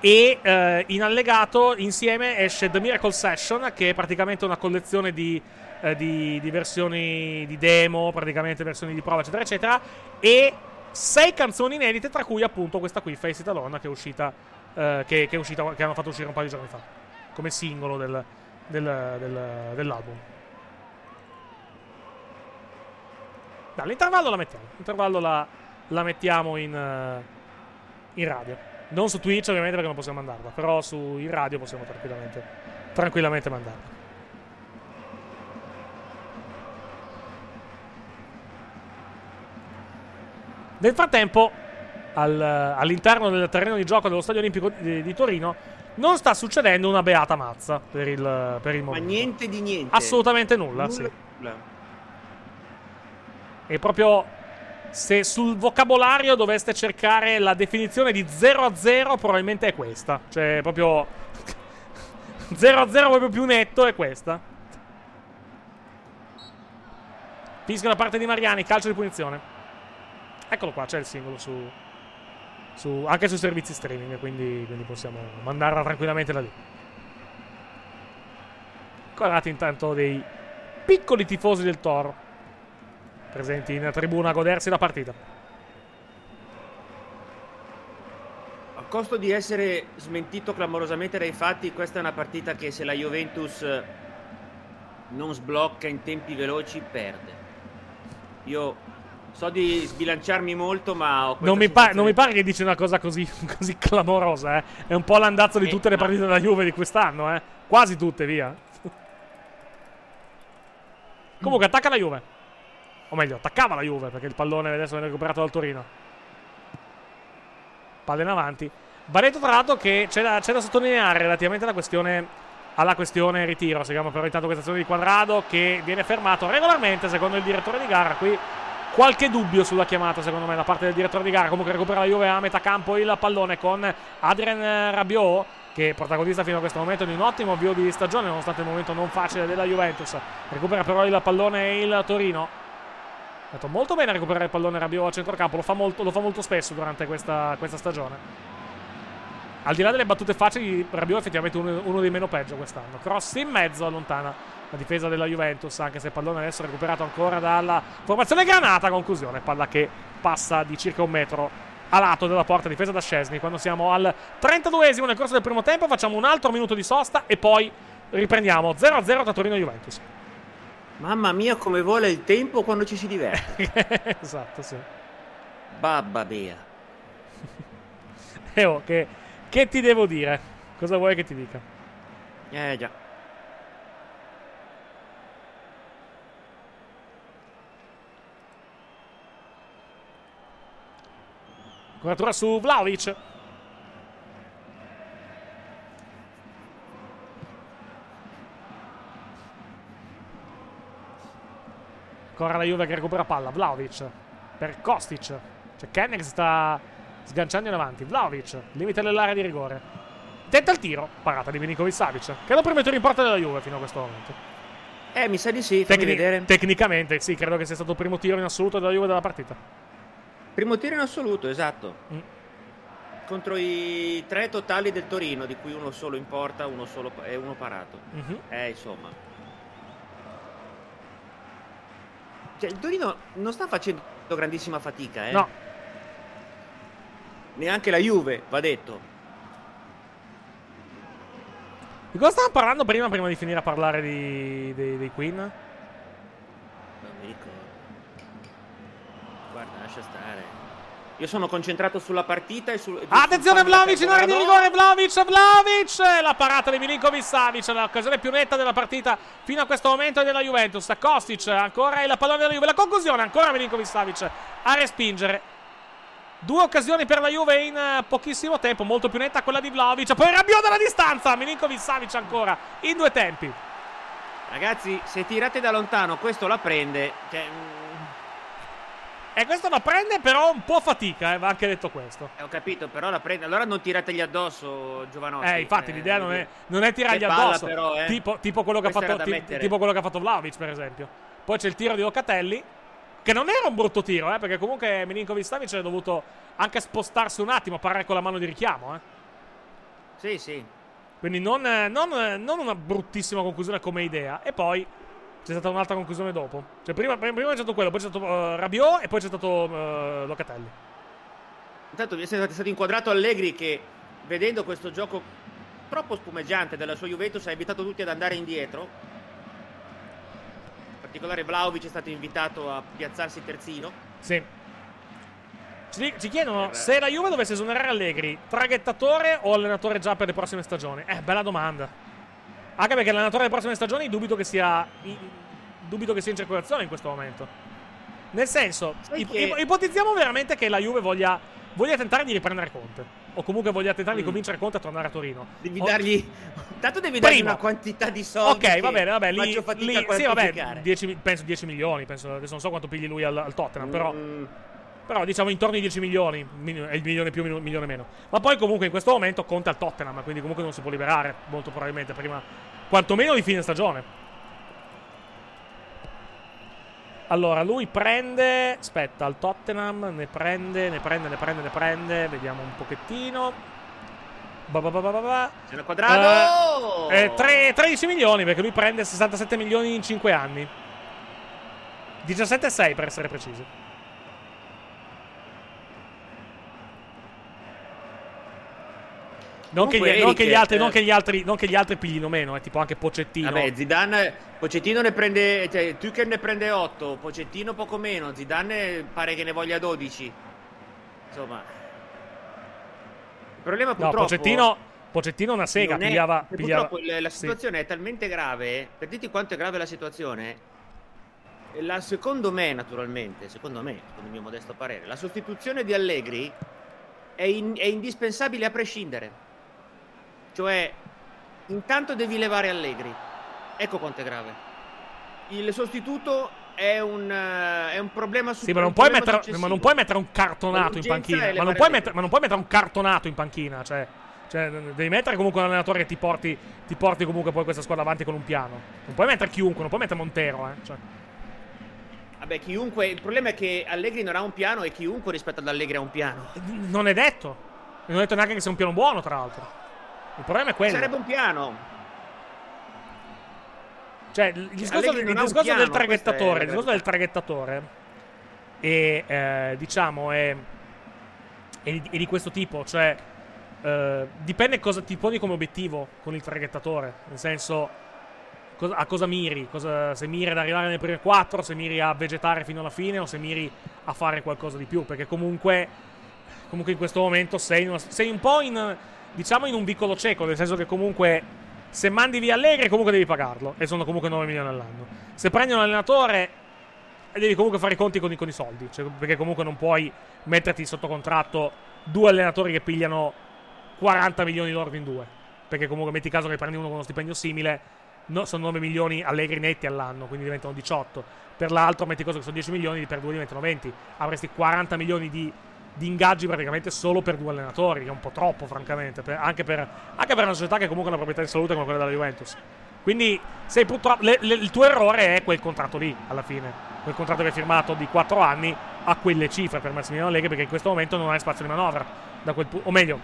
e eh, in allegato insieme esce The Miracle Session che è praticamente una collezione di, eh, di- di versioni di demo, praticamente versioni di prova eccetera eccetera e sei canzoni inedite tra cui appunto questa qui Face It Alone che è uscita, eh, che, che è uscita che hanno fatto uscire un paio di giorni fa come singolo del- del- del- dell'album. L'intervallo la mettiamo. L'intervallo la, la mettiamo in, eh, in radio. Non su Twitch, ovviamente, perché non possiamo mandarla. Però su in radio possiamo tranquillamente, tranquillamente mandarla. Nel frattempo, al- all'interno del terreno di gioco dello Stadio Olimpico di, di Torino, non sta succedendo una beata mazza per il, per il Ma momento. niente di niente. Assolutamente nulla, sì. Nulla. E proprio se sul vocabolario doveste cercare la definizione di 0 a 0, probabilmente è questa. Cioè, proprio 0 a 0 proprio più netto è questa. Fischio da parte di Mariani, calcio di punizione. Eccolo qua, c'è il singolo su, su- anche sui servizi streaming, quindi, quindi possiamo mandarla tranquillamente da lì. Guardate intanto dei piccoli tifosi del Toro presenti in tribuna a godersi la partita. A costo di essere smentito clamorosamente dai fatti, questa è una partita che se la Juventus eh, non sblocca in tempi veloci perde. Io so di sbilanciarmi molto, ma Non mi, pa- non mi pare che dici una cosa così, così clamorosa, eh. È un po' l'andazzo di Eh, tutte le no. partite della Juve di quest'anno, eh. Quasi tutte, via. Comunque, attacca la Juve. O meglio, attaccava la Juve, perché il pallone adesso viene recuperato dal Torino. Palla in avanti. Va detto tra l'altro che c'è da, c'è da sottolineare relativamente alla questione, alla questione ritiro. Seguiamo però intanto questa azione di Quadrado che viene fermato regolarmente, secondo il direttore di gara. Qui qualche dubbio sulla chiamata, secondo me, da parte del direttore di gara. Comunque recupera la Juve a metà campo il pallone con Adrien Rabiot, che è protagonista fino a questo momento di un ottimo avvio di stagione, nonostante il momento non facile della Juventus. Recupera però il pallone il Torino. Ha fatto molto bene a recuperare il pallone Rabiot a centrocampo, lo fa molto, lo fa molto spesso durante questa, questa stagione. Al di là delle battute facili, Rabiot è effettivamente uno, uno dei meno peggio quest'anno. Cross in mezzo, allontana la difesa della Juventus, anche se il pallone adesso è recuperato ancora dalla formazione granata. Conclusione, palla che passa di circa un metro a lato della porta difesa da Scesni. Quando siamo al 32esimo nel corso del primo tempo, facciamo un altro minuto di sosta e poi riprendiamo 0-0 tra Torino e Juventus. Mamma mia, come vola il tempo quando ci si diverte. esatto, sì. Babba Bea. E oh, che, che ti devo dire? Cosa vuoi che ti dica? Eh già. Copertura su Vlaovic. Ancora la Juve che recupera palla. Vlaovic per Kostic. Che si sta sganciando in avanti. Vlaovic, limite dell'area di rigore. Tenta il tiro. Parata di Milinkovic Savic. Che è tiro in porta della Juve fino a questo momento. Eh, mi sa di sì, Tecni- vedere. Tecnicamente, sì, credo che sia stato il primo tiro in assoluto della Juve della partita. Primo tiro in assoluto, esatto. Mm. Contro i tre totali del Torino, di cui uno solo in porta uno solo, e uno parato. Mhm. Eh, insomma. Cioè, il Torino non sta facendo grandissima fatica, eh. No. neanche la Juve, va detto. Di cosa stavamo parlando prima, prima di finire a parlare di, dei, dei Queen? Non mi ricordo. Guarda, lascia stare. Io sono concentrato sulla partita e sul. e Attenzione Vlaovic in la area di rigore, Vlaovic, Vlaovic! La parata di Milinkovic Savic, l'occasione più netta della partita fino a questo momento è della Juventus. Kostic ancora il pallone della Juve, la conclusione ancora Milinkovic Savic a respingere. Due occasioni per la Juve in eh, pochissimo tempo, molto più netta quella di Vlaovic. Poi Rabiot dalla distanza, Milinkovic Savic ancora in due tempi. Ragazzi, se tirate da lontano, questo la prende. Cioè, E questo la prende però un po' fatica, eh, va anche detto questo. eh, ho capito, però la prende. Allora non tirategli addosso, Giovanotti. Eh, infatti, l'idea non è, non è tirargli addosso. però, eh. tipo, tipo quello ha fatto, ti- tipo quello che ha fatto Vlaovic, per esempio. Poi c'è il tiro di Locatelli. Che non era un brutto tiro, eh, perché comunque Milinkovic Savic è dovuto anche spostarsi un attimo, parare con la mano di richiamo. Eh. Sì, sì. Quindi non, eh, non, eh, non una bruttissima conclusione come idea. E poi c'è stata un'altra conclusione dopo. Cioè, prima, prima c'è stato quello, poi c'è stato eh, Rabiot e poi c'è stato eh, Locatelli. Intanto è stato inquadrato Allegri che, vedendo questo gioco troppo spumeggiante della sua Juventus, ha invitato tutti ad andare indietro. In particolare Vlaovic è stato invitato a piazzarsi terzino. Sì. Ci, ci chiedono se la Juve dovesse esonerare Allegri, traghettatore o allenatore già per le prossime stagioni. Eh, bella domanda. Anche perché l'allenatore delle prossime stagioni dubito che sia. Dubito che sia in circolazione in questo momento. Nel senso, ip- ip- ipotizziamo veramente che la Juve voglia, voglia tentare di riprendere Conte. O comunque voglia tentare di Mm. convincere Conte a tornare a Torino. Devi O- dargli. Tanto devi dargli Primo. una quantità di soldi. Ok, va bene, lì, faccio fatica lì- a sì, vabbè, quantificare. 10 mi- penso 10 milioni, penso, adesso non so quanto pigli lui al, al Tottenham, Mm, però diciamo intorno ai 10 milioni, mi- è il milione più, il milione meno. Ma poi comunque in questo momento conta al Tottenham, quindi comunque non si può liberare, molto probabilmente prima, quantomeno di fine stagione. Allora, lui prende, aspetta, al Tottenham ne prende, ne prende, ne prende, ne prende, vediamo un pochettino. Ba ba ba ba. Se l'ha quadrato! Eh, tre- 13 milioni perché lui prende 67 milioni in 5 anni. 17,6 per essere precisi. Non, che, gli, non, che altri, non, eh, che gli altri, non che gli altri piglino meno, eh, tipo anche Pocettino. Vabbè, Zidane, Pocettino ne prende, cioè, Tuchel ne prende 8, Pocettino poco meno, Zidane pare che ne voglia 12. Insomma, il problema no, purtroppo Pocettino, Pocettino una sega, è- pigliava... pigliava purtroppo la sì. situazione è talmente grave, per dirti quanto è grave la situazione, la, secondo me naturalmente, secondo me, secondo il mio modesto parere, la sostituzione di Allegri è, in- è indispensabile a prescindere. Cioè, intanto devi levare Allegri. Ecco quanto è grave. Il sostituto è un, eh, è un problema su Sì, ma non, puoi mettere, ma non puoi mettere un cartonato in panchina. Ma non, mettere, ma non puoi mettere un cartonato in panchina. Cioè, cioè, devi mettere comunque un allenatore che ti porti, ti porti comunque poi questa squadra avanti con un piano. Non puoi mettere chiunque, non puoi mettere Montero. Eh. Cioè, Vabbè, chiunque. Il problema è che Allegri non ha un piano e chiunque rispetto ad Allegri ha un piano. non è detto. Non è detto neanche che sia un piano buono, tra l'altro. Il problema è quello. Sarebbe un piano. Cioè, il discorso, Allegri il ha un discorso piano, del traghettatore, il discorso del traghettatore è, eh, diciamo, è, è di, è di questo tipo, cioè, eh, dipende cosa ti poni come obiettivo con il traghettatore, nel senso, cosa- a cosa miri, cosa- se miri ad arrivare nelle prime quattro, se miri a vegetare fino alla fine o se miri a fare qualcosa di più, perché comunque, comunque in questo momento sei, una- sei un po' in, diciamo, in un vicolo cieco, nel senso che comunque se mandi via Allegri comunque devi pagarlo e sono comunque 9 milioni all'anno. Se prendi un allenatore devi comunque fare i conti con, i- con i soldi, cioè, perché comunque non puoi metterti sotto contratto due allenatori che pigliano 40 milioni lordi in due, perché comunque metti caso che prendi uno con uno stipendio simile, no, sono 9 milioni Allegri netti all'anno, quindi diventano 18. Per l'altro metti caso che sono 10 milioni, per due diventano 20. Avresti 40 milioni di, di ingaggi praticamente solo per due allenatori, che è un po' troppo francamente, per- anche, per, anche per una società che comunque ha una proprietà di salute come quella della Juventus. Quindi sei purtroppo, le- le- il tuo errore è quel contratto lì, alla fine. Quel contratto che hai firmato di 4 anni a quelle cifre per Massimiliano Allegri, perché in questo momento non hai spazio di manovra. Pu- o meglio,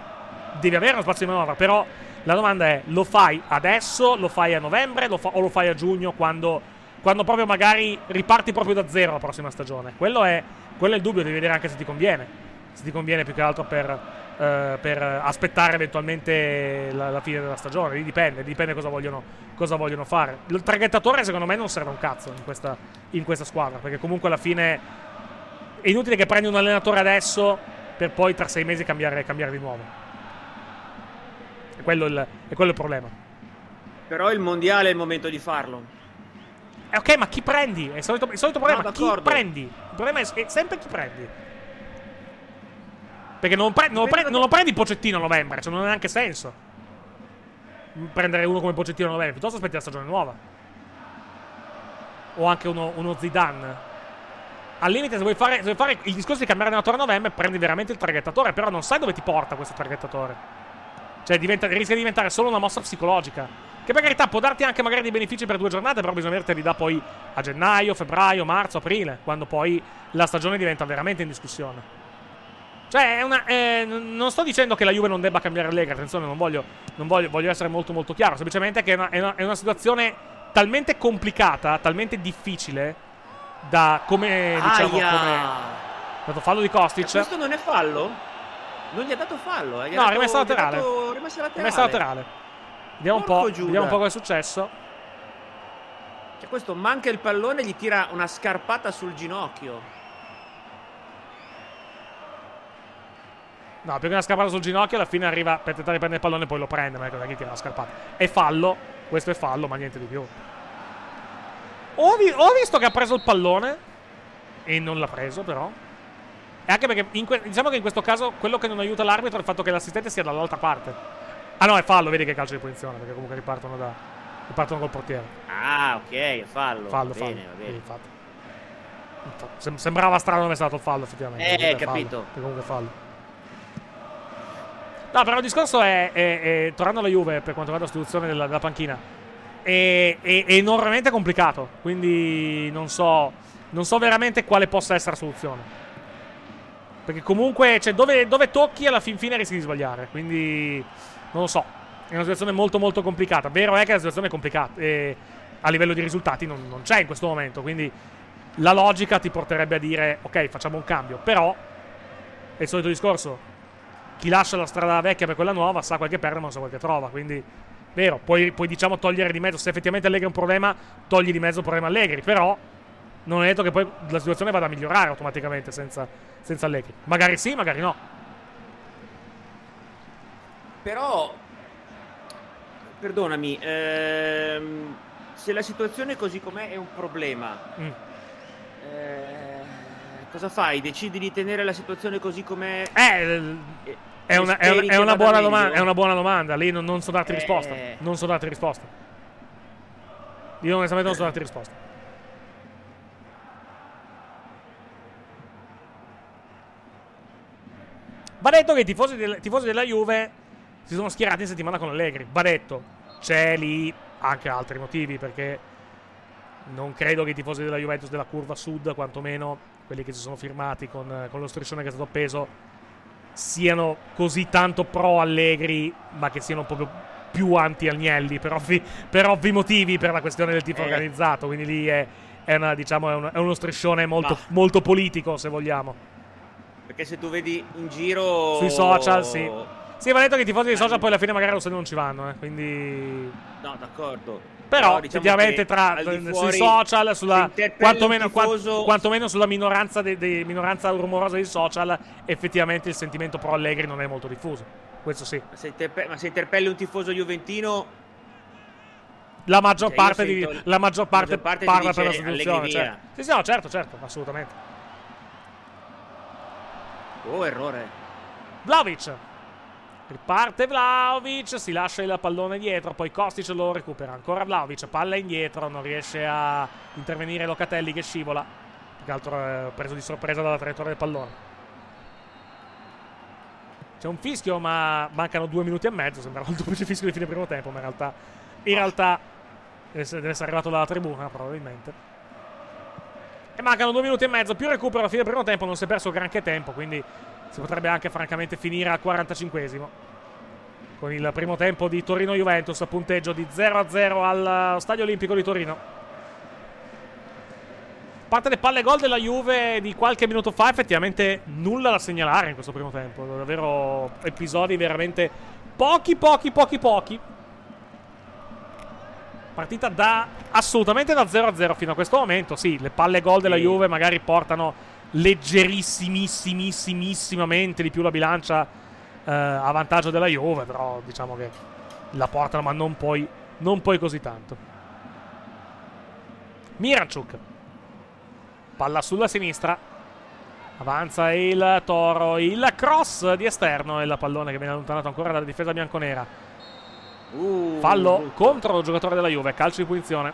devi avere uno spazio di manovra, però la domanda è, lo fai adesso, lo fai a novembre lo fa- o lo fai a giugno quando, quando proprio magari riparti proprio da zero la prossima stagione? Quello è, quello è il dubbio, devi vedere anche se ti conviene. Se ti conviene più che altro per, eh, per aspettare eventualmente la, la fine della stagione. Lì dipende, dipende cosa vogliono, cosa vogliono fare. Il traghettatore secondo me non serve un cazzo in questa, in questa squadra, perché comunque alla fine è inutile che prendi un allenatore adesso per poi tra sei mesi cambiare, cambiare di nuovo. È quello il, è quello il problema. Però il mondiale è il momento di farlo. Eh, ok, ma chi prendi? È il solito, il solito problema. No, chi prendi? Il problema è, è sempre chi prendi. Perché non, pre- non lo, pre- non lo prendi Pocettino a novembre, cioè non ha neanche senso. Prendere uno come Pocettino a novembre, piuttosto aspetti la stagione nuova. O anche uno, uno Zidane. Al limite, se vuoi, fare, se vuoi fare il discorso di cambiare allenatore a novembre, prendi veramente il traghettatore. Però non sai dove ti porta questo traghettatore. Cioè, diventa- rischia di diventare solo una mossa psicologica. Che per carità può darti anche magari dei benefici per due giornate, però bisogna averteli da poi a gennaio, febbraio, marzo, aprile, quando poi la stagione diventa veramente in discussione. Cioè, una, eh, non sto dicendo che la Juve non debba cambiare Allegri, attenzione, non voglio, non voglio, voglio essere molto molto chiaro, semplicemente che è una, è una- è una situazione talmente complicata, talmente difficile da come, diciamo, Aia! come... È stato fallo di Kostic. Questo non è fallo? Non gli ha dato fallo, eh? Gli No, dato- è rimessa laterale. dato- rimessa laterale. Rimessa laterale. Vediamo un po', Giuda. vediamo un po' cosa è successo. Cioè, questo manca il pallone e gli tira una scarpata sul ginocchio. No, più che una scarpata sul ginocchio, alla fine arriva per tentare di prendere il pallone e poi lo prende, ma è che gli tira la scarpata. È fallo, questo è fallo, ma niente di più. Ho, vi- ho visto che ha preso il pallone e non l'ha preso però. E anche perché que- diciamo che in questo caso quello che non aiuta l'arbitro è il fatto che l'assistente sia dall'altra parte. Ah no, è fallo, vedi che calcio di punizione, perché comunque ripartono da ripartono col portiere. Ah, ok, è fallo. Fallo, va fallo. bene, va bene. Infatti. Infatti, sem- sembrava strano dove è stato il fallo, effettivamente. Eh, Comunque capito. fallo, comunque fallo. No, però il discorso è, è- è- tornando alla Juve per quanto riguarda la sostituzione della, della panchina, è- è enormemente complicato. Quindi non so, non so veramente quale possa essere la soluzione. Perché comunque, cioè, dove, dove tocchi alla fin fine rischi di sbagliare. Quindi non lo so. È una situazione molto molto complicata. Vero è che la situazione è complicata. E a livello di risultati non, non c'è in questo momento. Quindi la logica ti porterebbe a dire, ok, facciamo un cambio. Però è il solito discorso. Chi lascia la strada vecchia per quella nuova sa quel che perde, ma non sa quel che trova. Quindi, vero, puoi, puoi diciamo togliere di mezzo. Se effettivamente Allegri è un problema, togli di mezzo il problema Allegri. Però non è detto che poi la situazione vada a migliorare automaticamente senza, senza Allegri. Magari sì, magari no. Però, perdonami, ehm, se la situazione così com'è è un problema, Mm. eh, cosa fai? Decidi di tenere la situazione così com'è? Eh, e- È una, è una- è una buona domanda, è una buona domanda. Lì non, non so darti Eh. risposta. Non so darti risposta. Io onestamente non so darti risposta. Va detto che i tifosi, del- tifosi della Juve si sono schierati in settimana con Allegri. Va detto, c'è lì anche altri motivi perché non credo che i tifosi della Juventus della curva sud, quantomeno quelli che si sono firmati con, con lo striscione che è stato appeso, siano così tanto pro Allegri, ma che siano proprio più anti Agnelli per ovvi, per ovvi motivi, per la questione del tifo Eh. organizzato. Quindi lì è, è una, diciamo, è, una- è uno striscione molto, Ma- molto politico, se vogliamo. Perché se tu vedi in giro... Sui social, sì. Sì, va detto che i tifosi dei social poi alla fine magari lo sanno non ci vanno, eh, quindi... No, d'accordo. Però, diciamo effettivamente, che tra, al di sui social, sulla, quantomeno, tifoso- quan- quantomeno sulla minoranza, dei, dei- minoranza rumorosa dei social, effettivamente il sentimento pro Allegri non è molto diffuso. Questo sì. Ma se, interpe- ma se interpelli un tifoso juventino, La maggior Cioè, io parte, di- la maggior parte, maggior parte parla per la. Allegri Cioè. Sì, sì, no, certo, certo, assolutamente. oh, errore. Vlaovic. Riparte Vlaovic, si lascia il pallone dietro, poi Kostic lo recupera. Ancora Vlaovic, palla indietro, non riesce a intervenire Locatelli che scivola. Più che altro è preso di sorpresa dalla traiettoria del pallone. C'è un fischio, ma mancano due minuti e mezzo. Sembrava il duplice fischio di fine primo tempo, ma in realtà, in realtà deve essere arrivato dalla tribuna, probabilmente. E mancano due minuti e mezzo, più recupero a fine primo tempo, non si è perso granché tempo, quindi si potrebbe anche francamente finire al 45esimo. Con il primo tempo di Torino-Juventus, punteggio di 0-0 al Stadio Olimpico di Torino. parte le palle gol della Juve di qualche minuto fa, effettivamente nulla da segnalare in questo primo tempo. Davvero episodi veramente pochi, pochi, pochi, pochi. Partita da assolutamente da 0-0 fino a questo momento. Sì, le palle gol della. Juve magari portano leggerissimissimamente di più la bilancia eh, a vantaggio della Juve, però diciamo che la portano, ma non poi, non poi così tanto. Miranchuk. Palla sulla sinistra. Avanza il Toro. Il cross di esterno e la pallone che viene allontanato ancora dalla difesa bianconera. Uh, Fallo contro il giocatore della Juve. Calcio di punizione.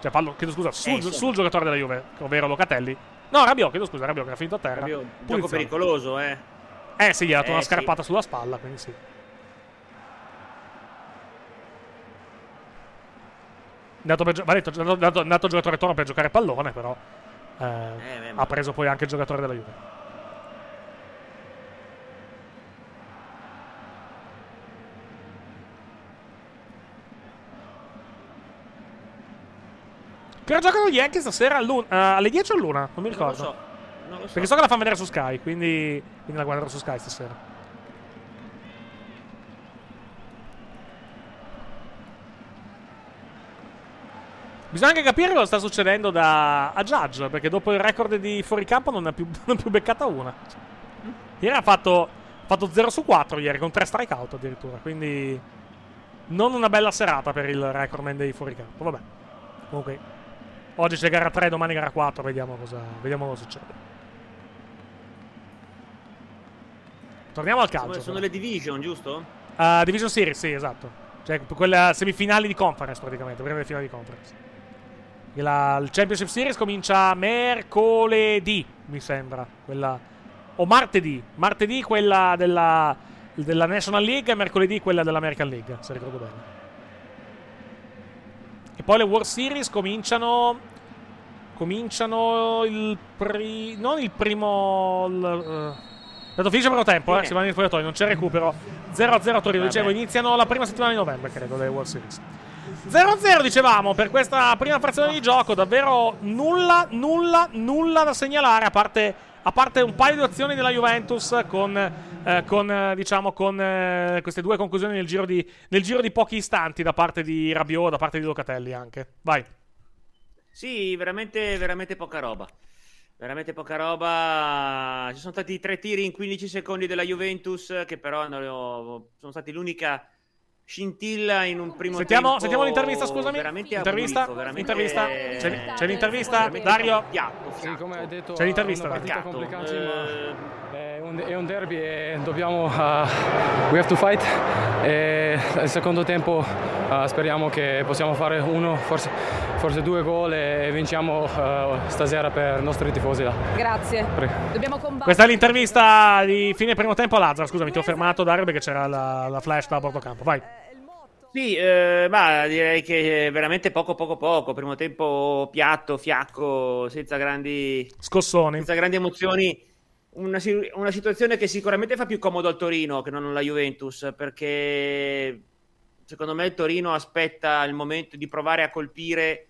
Cioè, fallo, chiedo scusa, sul, insomma. sul giocatore della Juve, ovvero Locatelli. No, Rabiot, chiedo scusa, Rabiot che era finito a terra. Un gioco pericoloso, eh. Eh sì, gli ha dato Eh, una sì. scarpata sulla spalla, quindi sì. Dato per va detto, dato il giocatore Toro per giocare pallone, però eh, beh, ma- ha preso poi anche il giocatore della Juve. Che ora giocano gli Yankee stasera eh, alle 10 o all'una? Non mi Non ricordo. so. Non so. Perché so che la fanno vedere su Sky, quindi, quindi la guarderò su Sky stasera. Bisogna anche capire cosa sta succedendo da, a Judge, perché dopo il record di fuoricampo non ne ha più, non ha più beccata una. Ieri ha fatto, fatto 0 su 4 ieri, con 3 strikeout addirittura, quindi non una bella serata per il recordman dei fuoricampo. Vabbè, comunque oggi c'è gara 3, domani gara 4, vediamo cosa, vediamo cosa succede. Torniamo al calcio. Sono, sono le division, giusto? Uh, Division Series, sì, esatto. Cioè, quelle semifinali di conference, praticamente, prima delle finali di conference. E la- il Championship Series comincia mercoledì, mi sembra. Quella, o martedì. Martedì quella della, della National League e mercoledì quella dell'American League, se ricordo bene. E poi le World Series cominciano. Cominciano il pri- non il primo. Il, eh, dato finisce primo tempo, eh, si va in spogliatoi, non c'è recupero. 0-0 a Torino, dicevo, iniziano la prima settimana di novembre, credo, le World Series. 0-0 dicevamo per questa prima frazione di gioco, davvero nulla, nulla, nulla da segnalare a parte, a parte un paio di azioni della Juventus con, eh, con, eh, diciamo, con eh, queste due conclusioni nel giro, di, nel giro di pochi istanti da parte di Rabiot, da parte di Locatelli anche. Vai. Sì, veramente, veramente poca roba. Veramente poca roba. Ci sono stati tre tiri in 15 secondi della Juventus che però hanno- sono stati l'unica scintilla in un primo Sentiamo, tempo sentiamo l'intervista, scusami. Veramente Intervista? aburito, veramente- Intervista? C'è, c'è l'intervista? Dario? piatto, Sì, come hai detto, C'è l'intervista, una partita Peccato. complicata, Eh, ma è un, è un derby e dobbiamo, uh, we have to fight. E il secondo tempo uh, speriamo che possiamo fare uno, forse, forse due gol e vinciamo uh, stasera per i nostri tifosi là. Grazie. Prego. Dobbiamo combattere. Questa è l'intervista di fine primo tempo a Lazzaro. Scusami, ti ho fermato Dario perché c'era la, la flash da bordo campo. Vai. Sì, eh, ma direi che veramente poco, poco, poco. Primo tempo piatto, fiacco, senza grandi, Scossoni. senza grandi emozioni. Una, si- una situazione che sicuramente fa più comodo al Torino che non alla Juventus, perché secondo me il Torino aspetta il momento di provare a colpire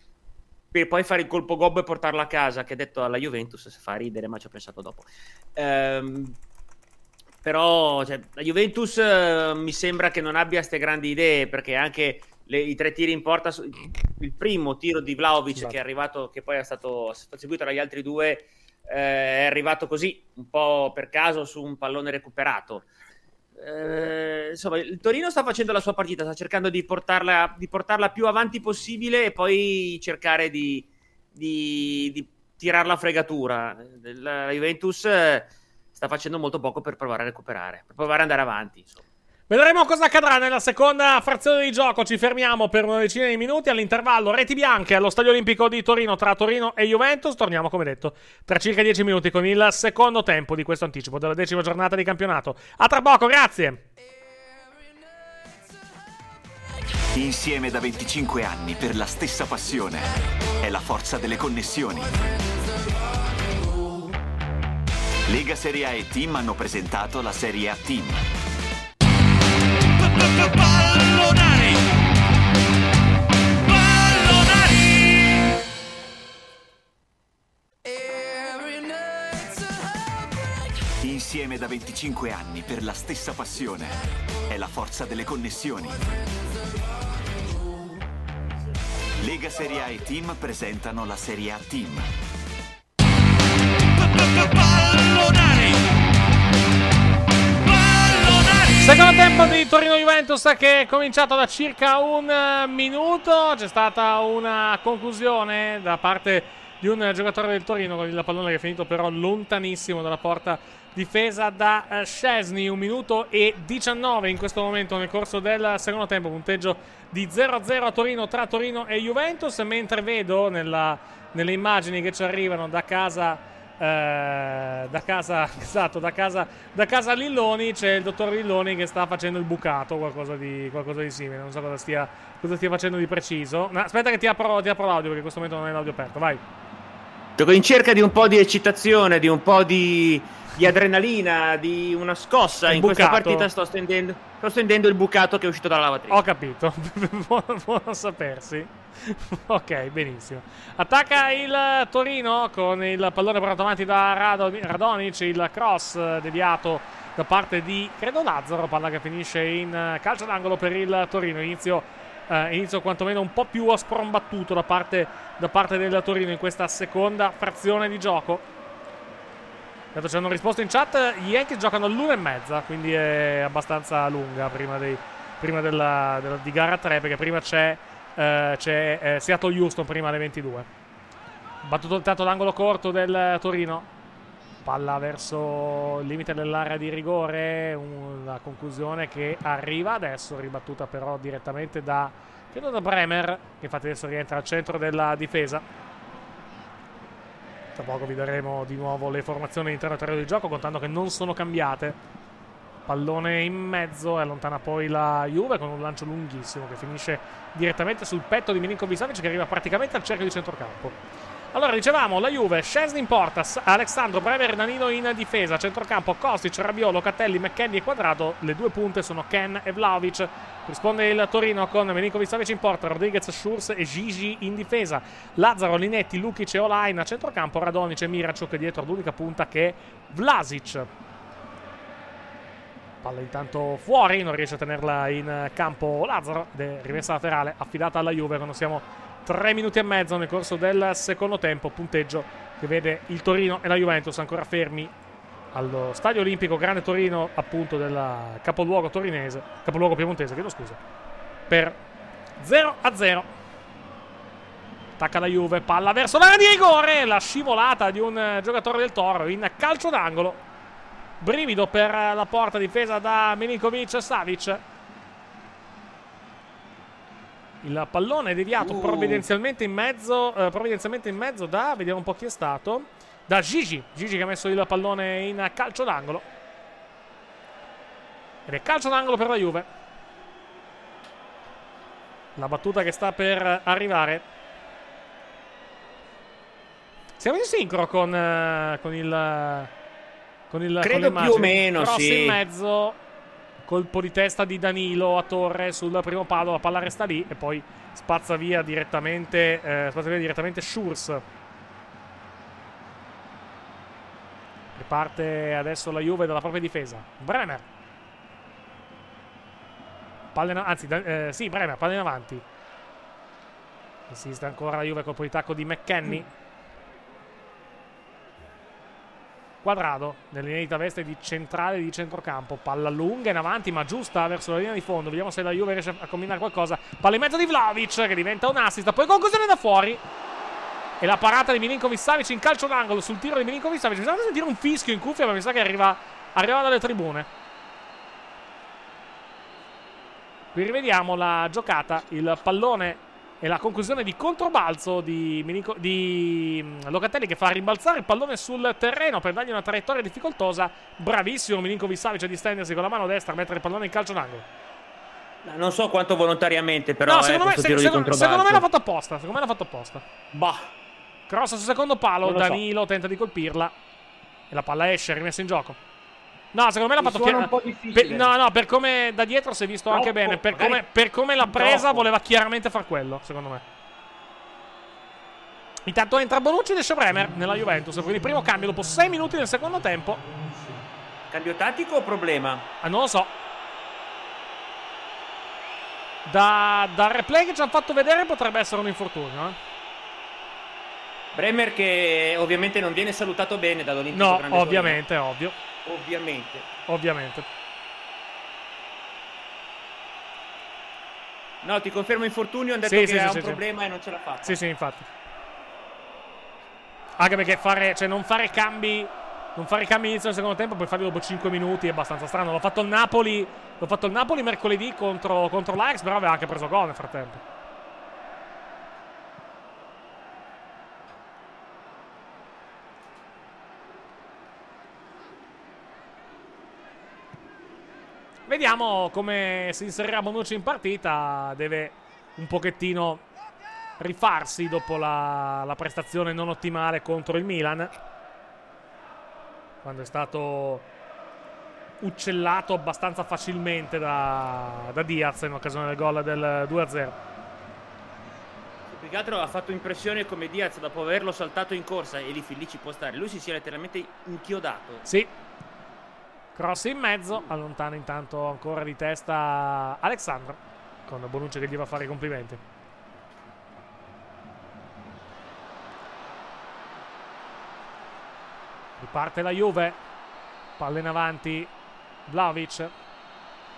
per poi fare il colpo gobbo e portarlo a casa, che detto alla Juventus se fa ridere, ma ci ho pensato dopo. Ehm, però cioè, la Juventus eh, mi sembra che non abbia queste grandi idee, perché anche le- i tre tiri in porta, il primo tiro di Vlaovic Esatto. che è arrivato, che poi è stato, è stato seguito dagli altri due, eh, è arrivato così, un po' per caso su un pallone recuperato. Eh, insomma, il Torino sta facendo la sua partita, sta cercando di portarla, di portarla più avanti possibile e poi cercare di, di, di tirare la fregatura. La Juventus eh, sta facendo molto poco per provare a recuperare, per provare ad andare avanti. Insomma. Vedremo cosa accadrà nella seconda frazione di gioco. Ci fermiamo per una decina di minuti. All'intervallo, reti bianche allo Stadio Olimpico di Torino tra Torino e Juventus. Torniamo, come detto, tra circa 10 minuti con il secondo tempo di questo anticipo della decima giornata di campionato. A tra poco, grazie. Insieme da 25 anni per la stessa passione. È la forza delle connessioni. Lega Serie A e Team hanno presentato la Serie A Team. Pallonari. Pallonari. Insieme da 25 anni per la stessa passione. È la forza delle connessioni. Lega Serie A e Team presentano la Serie A Team. Pallonari. Secondo tempo di Torino-Juventus che è cominciato da circa un eh, minuto. C'è stata una conclusione da parte di un giocatore del Torino con il pallone che è finito però lontanissimo dalla porta difesa da eh, Scesni. Un minuto e 19 in questo momento nel corso del secondo tempo. Punteggio di 0-0 a Torino tra Torino e Juventus. Mentre vedo nella- nelle immagini che ci arrivano da casa eh, da casa, esatto, da casa, da casa Lilloni c'è il dottor Lilloni che sta facendo il bucato, qualcosa di, qualcosa di simile. Non so cosa stia, cosa stia facendo di preciso. No, aspetta che ti apro, ti apro l'audio perché in questo momento non è l'audio aperto. Vai. In cerca di un po' di eccitazione, di un po' di, di adrenalina, di una scossa. Il in questa bucato. partita sto stendendo, sto stendendo il bucato che è uscito dalla lavatrice. Ho capito, buono, buono sapersi. ok, benissimo. Attacca il Torino con il pallone portato avanti da Rado- Radonic, il cross deviato da parte di, credo, Lazzaro, palla che finisce in calcio d'angolo per il Torino. Inizio, eh, inizio quantomeno un po' più a sprombattuto da parte, da parte del Torino in questa seconda frazione di gioco. Dato ci hanno risposto in chat, gli Yankees giocano all'una e mezza, quindi è abbastanza lunga prima, dei- prima della- della- di gara 3, perché prima c'è, eh, c'è eh, Seattle-Houston prima alle 22. Battuto il tanto d'angolo corto del Torino. Palla verso il limite dell'area di rigore, una conclusione che arriva adesso, ribattuta però direttamente da, da Bremer, che infatti adesso rientra al centro della difesa. Tra poco vi daremo di nuovo le formazioni del terreno di gioco, contando che non sono cambiate. Pallone in mezzo e allontana poi la Juve con un lancio lunghissimo che finisce direttamente sul petto di Milinkovic Savic che arriva praticamente al cerchio di centrocampo. Allora, dicevamo, la Juve, Scesni in porta, Alexandro Bremer, Danilo in difesa, centrocampo, Kostic, Rabiolo, Catelli, McKenny e Quadrato. Le due punte sono Ken e Vlaovic. Risponde il Torino con Milinkovic Savic in porta, Rodriguez, Schurz e Gigi in difesa. Lazzaro, Linetti, Lukic e Olain a centrocampo, Radonic e Miracciuk dietro l'unica punta che è Vlasic. Palla intanto fuori, non riesce a tenerla in campo Lazzaro rimessa laterale affidata alla Juve quando siamo tre minuti e mezzo nel corso del secondo tempo, punteggio che vede il Torino e la Juventus ancora fermi allo Stadio Olimpico Grande Torino, appunto del capoluogo torinese, capoluogo piemontese, chiedo scusa, per 0 a 0. Attacca la Juve, palla verso l'area di rigore, la scivolata di un giocatore del Toro in calcio d'angolo. Brivido per la porta difesa da Milinkovic Savic. Il pallone è deviato Uh. provvidenzialmente in mezzo. eh, provvidenzialmente in mezzo da. Vediamo un po' chi è stato. Da Gigi. Gigi che ha messo il pallone in calcio d'angolo. Ed è calcio d'angolo per la Juve. La battuta che sta per arrivare. Siamo in sincro con, eh, con il. Con il Credo con più o meno, Cross sì. in mezzo. Colpo di testa di Danilo a torre sul primo palo. La palla resta lì. E poi spazza via direttamente. eh, spazza via direttamente Schurz. Riparte adesso la Juve dalla propria difesa. Bremer. Palla in anzi, eh, sì, Bremer, palla in avanti. Insiste ancora la Juve colpo di tacco di McKenny. Quadrado di veste di centrale di centrocampo. Palla lunga in avanti, ma giusta verso la linea di fondo. Vediamo se la Juve riesce a combinare qualcosa. Palla in mezzo di Vlaovic che diventa un assist. Poi conclusione da fuori. E la parata di Milinkovic Savic in calcio d'angolo sul tiro di Milinkovic Savic. Bisogna sentire un fischio in cuffia, ma mi sa che arriva, arriva dalle tribune. Qui rivediamo la giocata, il pallone e la conclusione di controbalzo di, Milinko- di mm, Locatelli che fa rimbalzare il pallone sul terreno per dargli una traiettoria difficoltosa. Bravissimo Milinkovic Savic a distendersi con la mano destra mettere il pallone in calcio d'angolo. Non so quanto volontariamente, però. no, eh, secondo, me, questo se- secondo- secondo me l'ha fatto apposta. Secondo me l'ha fatto apposta. Bah. Cross sul secondo palo, Non lo so. Danilo tenta di colpirla. E la palla esce, rimessa in gioco. No, secondo me l'ha fatto chiaro- un po' difficile. per- no, no, per come da dietro si è visto anche Troppo, bene. Per come, per come l'ha presa, troppo. voleva chiaramente far quello, secondo me. Intanto entra Bonucci ed esce Bremer nella Juventus. Quindi primo cambio dopo 6 minuti del secondo tempo. Cambio tattico o problema? Ah, non lo so. Da, dal replay che ci hanno fatto vedere potrebbe essere un infortunio. Eh? Bremer che ovviamente non viene salutato bene dall'Olimpico No, Grande Torino. ovviamente, ovvio. Ovviamente. Ovviamente. No, ti confermo infortunio, hanno detto Sì, che sì, ha sì, un problema e non ce l'ha fatta. Sì, sì, infatti. Anche perché fare, cioè non fare cambi, non fare cambi inizio del secondo tempo, poi farli dopo 5 minuti è abbastanza strano. L'ho fatto il Napoli, l'ho fatto il Napoli mercoledì contro, contro l'Ajax, però aveva anche preso gol nel frattempo. Vediamo come si inserirà Bonucci in partita. Deve un pochettino rifarsi dopo la, la prestazione non ottimale contro il Milan. Quando è stato uccellato abbastanza facilmente da, da Diaz in occasione del gol del 2-0. Più che altro ha fatto impressione come Diaz dopo averlo saltato in corsa e lì, lì ci può stare. Lui si sia letteralmente inchiodato. Sì. Cross in mezzo, allontana intanto ancora di testa Alexandro, con Bonucci che gli va a fare i complimenti. Riparte la Juve, palla in avanti, Vlaovic.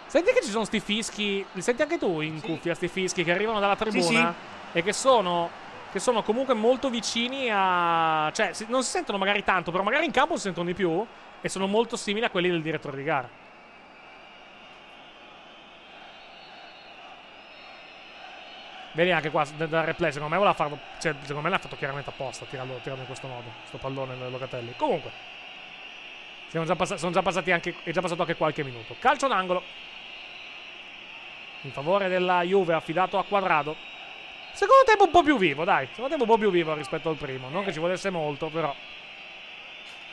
Senti che ci sono sti fischi, li senti anche tu in cuffia, sti fischi che arrivano dalla tribuna e che sono, che sono comunque molto vicini a... Cioè, non si sentono magari tanto, però magari in campo si sentono di più e sono molto simili a quelli del direttore di gara. Vedi anche qua da- dal replay, secondo me voleva farlo, cioè, secondo me l'ha fatto chiaramente apposta, tirarlo, tirarlo in questo modo, sto pallone nel Locatelli. Comunque, siamo già passa- sono già passati anche, è già passato anche qualche minuto. Calcio d'angolo. In favore della Juve, affidato a Quadrado. Secondo tempo un po' più vivo, dai. Secondo tempo un po' più vivo rispetto al primo. Non che ci volesse molto, però.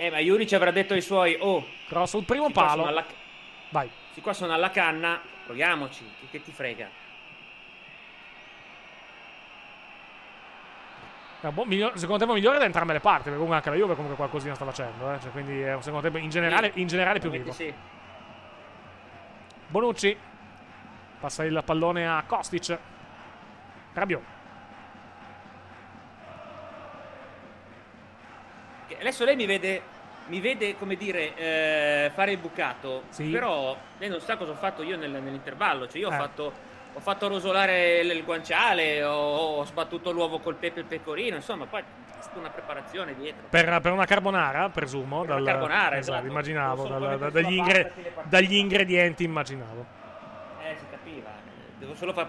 Eh, ma Juric avrà detto ai suoi, oh, Cross sul primo palo. alla- Vai. sti qua sono alla canna, proviamoci, che, che ti frega. Secondo tempo migliore da entrambe le parti, perché comunque anche la Juve comunque qualcosina sta facendo, eh. Cioè, quindi è un secondo tempo in generale, in generale più vivo. Sì. Bonucci. Passa il pallone a Kostic. Rabiot. Adesso lei mi vede, mi vede come dire, eh, fare il bucato, Sì. però lei non sa cosa ho fatto io nel- nell'intervallo, cioè io Eh. ho fatto... Ho fatto rosolare il guanciale, ho, ho sbattuto l'uovo col pepe e il pecorino, insomma, poi una preparazione dietro. Per, per una carbonara, presumo. una dal- carbonara, esatto, esatto. Immaginavo. Dal- da- dagli, ingre- dagli ingredienti, immaginavo. Eh, si capiva. Devo solo far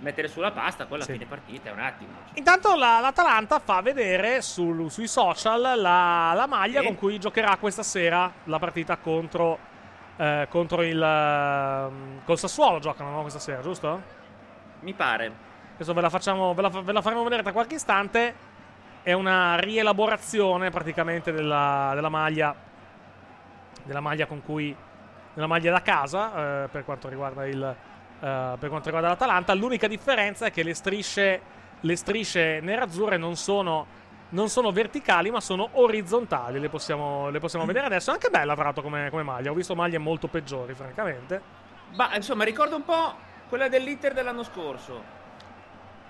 mettere sulla pasta, poi alla Sì. fine partita è un attimo. Intanto la- l'Atalanta fa vedere sul- sui social la, la maglia Sì. con cui giocherà questa sera la partita contro, eh, contro il. ehm, col Sassuolo giocano no, questa sera, giusto? Mi pare. Adesso ve la, facciamo, ve la, ve la faremo vedere tra qualche istante. È una rielaborazione praticamente della, della maglia. Della maglia con cui. Della maglia da casa eh, per quanto riguarda il. Eh, per quanto riguarda l'Atalanta. L'unica differenza è che le strisce. Le strisce nerazzurre non sono. Non sono verticali, ma sono orizzontali. Le possiamo, le possiamo vedere adesso. È anche bella, l'altro, come, come maglia. Ho visto maglie molto peggiori, francamente. Ma insomma, ricordo un po' quella dell'Inter dell'anno scorso.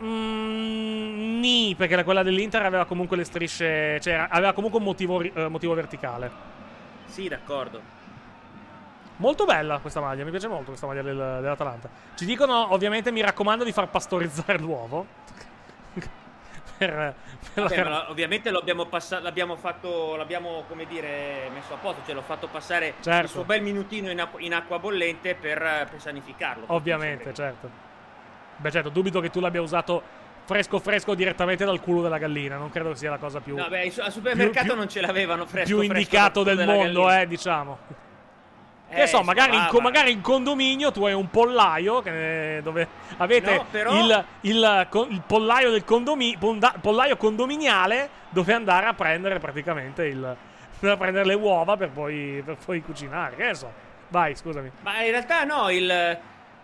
Mm, Nì, perché la- quella dell'Inter aveva comunque le strisce. Cioè, aveva comunque un motivo, eh, motivo verticale. Sì, d'accordo. Molto bella questa maglia, mi piace molto questa maglia del- dell'Atalanta. Ci dicono, ovviamente, mi raccomando di far pastorizzare l'uovo. per, per Vabbè, la- ovviamente lo abbiamo passato, l'abbiamo fatto, l'abbiamo come dire messo a posto, cioè l'ho fatto passare Certo. il suo bel minutino in acqua, in acqua bollente per, per sanificarlo. Ovviamente, certo. Beh, certo, dubito che tu l'abbia usato fresco fresco direttamente dal culo della gallina. Non credo che sia la cosa più, No, beh, al supermercato più- non ce l'avevano fresco. più fresco indicato del mondo, eh, diciamo. Eh, Che so, magari in, magari in condominio tu hai un pollaio che- dove avete No, però- il, il il pollaio, del condomi- ponda- pollaio condominiale dove andare a prendere praticamente il, per prendere le uova per poi, per poi cucinare. Che so. Vai, scusami. Ma in realtà no, il,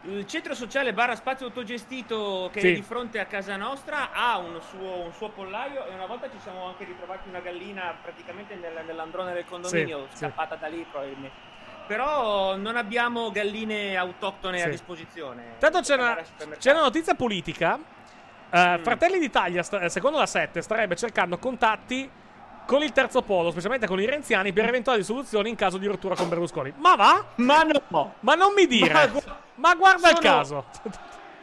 il centro sociale barra spazio autogestito che Sì. è di fronte a casa nostra ha un suo, un suo pollaio e una volta ci siamo anche ritrovati una gallina praticamente nel- nell'androne del condominio, Sì, sì. scappata da lì probabilmente. Però non abbiamo galline autoctone a Sì. disposizione. Tanto c'è una, c'è una notizia politica. Eh, Mm. Fratelli d'Italia, eh, secondo la 7, starebbe cercando contatti con il terzo polo, specialmente con i renziani, per eventuali soluzioni in caso di rottura con Berlusconi. Ma va? Ma no! Ma non mi dire! Ma Ma, gu- guarda il sono- caso!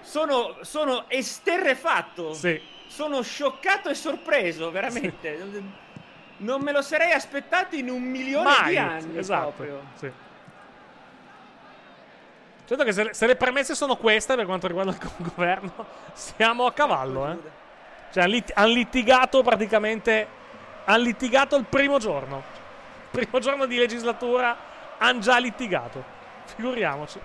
Sono, sono esterrefatto. Sì. Sono scioccato e sorpreso, veramente. Non me lo sarei aspettato in un milione Mai! di anni. esatto. proprio. Sì. Certo che se le, se le premesse sono queste per quanto riguarda il governo, siamo a cavallo, eh. Cioè, hanno lit- han litigato praticamente. Hanno litigato il primo giorno. Primo giorno di legislatura hanno già litigato. Figuriamoci.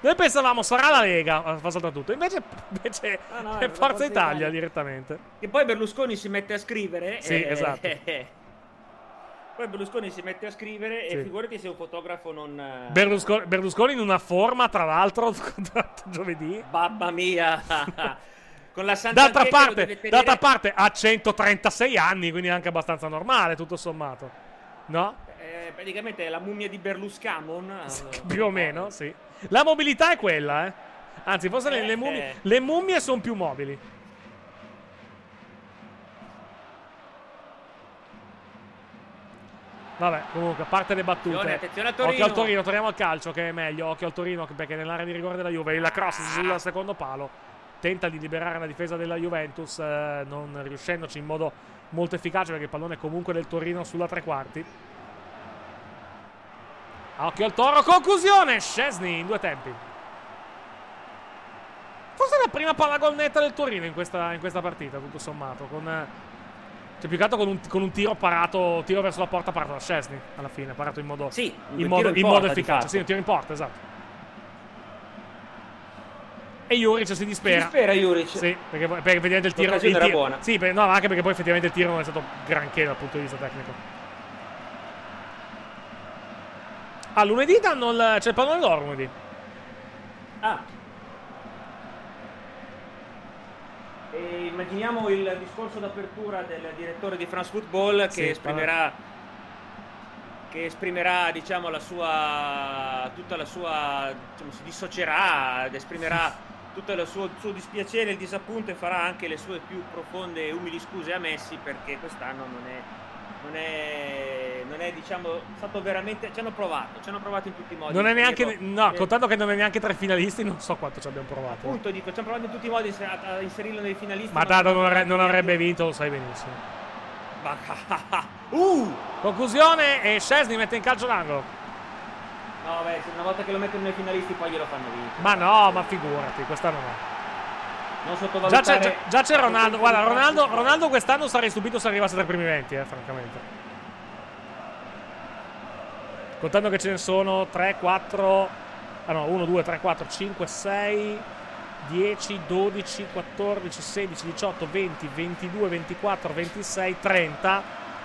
Noi pensavamo sarà la Lega a far saltare tutto. Invece, invece Ah, no, è Forza Forza Italia Italia. direttamente. E poi Berlusconi si mette a scrivere. Sì, e- esatto. Poi Berlusconi si mette a scrivere Sì. e figurati se un fotografo non... eh, Berlusconi, Berlusconi in una forma, tra l'altro, giovedì. Mamma mia! Con la Santa D'altra parte, tenere- d'altra parte ha 136 anni, quindi è anche abbastanza normale, tutto sommato. No? eh, praticamente è la mummia di Berluscamon. eh, Più o meno, sì. La mobilità è quella, eh. Anzi, forse le, le Eh, mummie, eh. le mummie sono più mobili. Vabbè, comunque, a parte le battute. Attenzione, attenzione al Torino. Occhio al Torino, torniamo al calcio che è meglio. Occhio al Torino perché nell'area di rigore della Juve il cross sul secondo palo tenta di liberare la difesa della Juventus, eh, non riuscendoci in modo molto efficace perché il pallone è comunque del Torino sulla tre quarti. Occhio al Toro, conclusione! Scesni in due tempi. Forse la prima palla gol netta del Torino in questa, in questa partita, tutto sommato. Con, eh, cioè, più che altro con un, con un tiro parato, tiro verso la porta parato da Scesni, alla fine, parato in modo, Sì, in modo, in in modo porta, efficace. Sì, un tiro in porta, esatto. E Juric si dispera. Si dispera Juric. Sì, perché, perché effettivamente il tiro, il era tiro- buona. Sì, per- no, anche perché poi effettivamente il tiro non è stato granché dal punto di vista tecnico. Ah, lunedì danno il, c'è il pallone d'oro lunedì. Ah. E immaginiamo il discorso d'apertura del direttore di France Football che Sì, esprimerà che esprimerà diciamo la sua tutta la sua diciamo, si dissocierà ed esprimerà tutto il suo, suo dispiacere il disappunto e farà anche le sue più profonde e umili scuse a Messi perché quest'anno non è non è, non è diciamo stato veramente ci hanno provato ci hanno provato in tutti i modi Non è neanche. Dico, No, eh, contando che non è neanche tra i finalisti, non so quanto ci abbiamo provato. Appunto, dico, ci hanno provato in tutti i modi a, a inserirlo nei finalisti. Ma tanto non, avre- non avrebbe vinto, lo sai benissimo. Ma- uh! Conclusione e Scesni mette in calcio l'angolo. No, beh, una volta che lo mettono nei finalisti poi glielo fanno vincere. Ma no, ma figurati, quest'anno no. Non Già sottovalutare... c'è, già- già c'è Ronaldo. Guarda, Ronaldo, Ronaldo quest'anno sarei stupito se arrivasse tra i primi 20, eh, francamente. Contando che ce ne sono 3, 4. Ah no, 1, 2, 3, 4, 5, 6, 10, 12, 14, 16, 18, 20, 22, 24, 26, 30.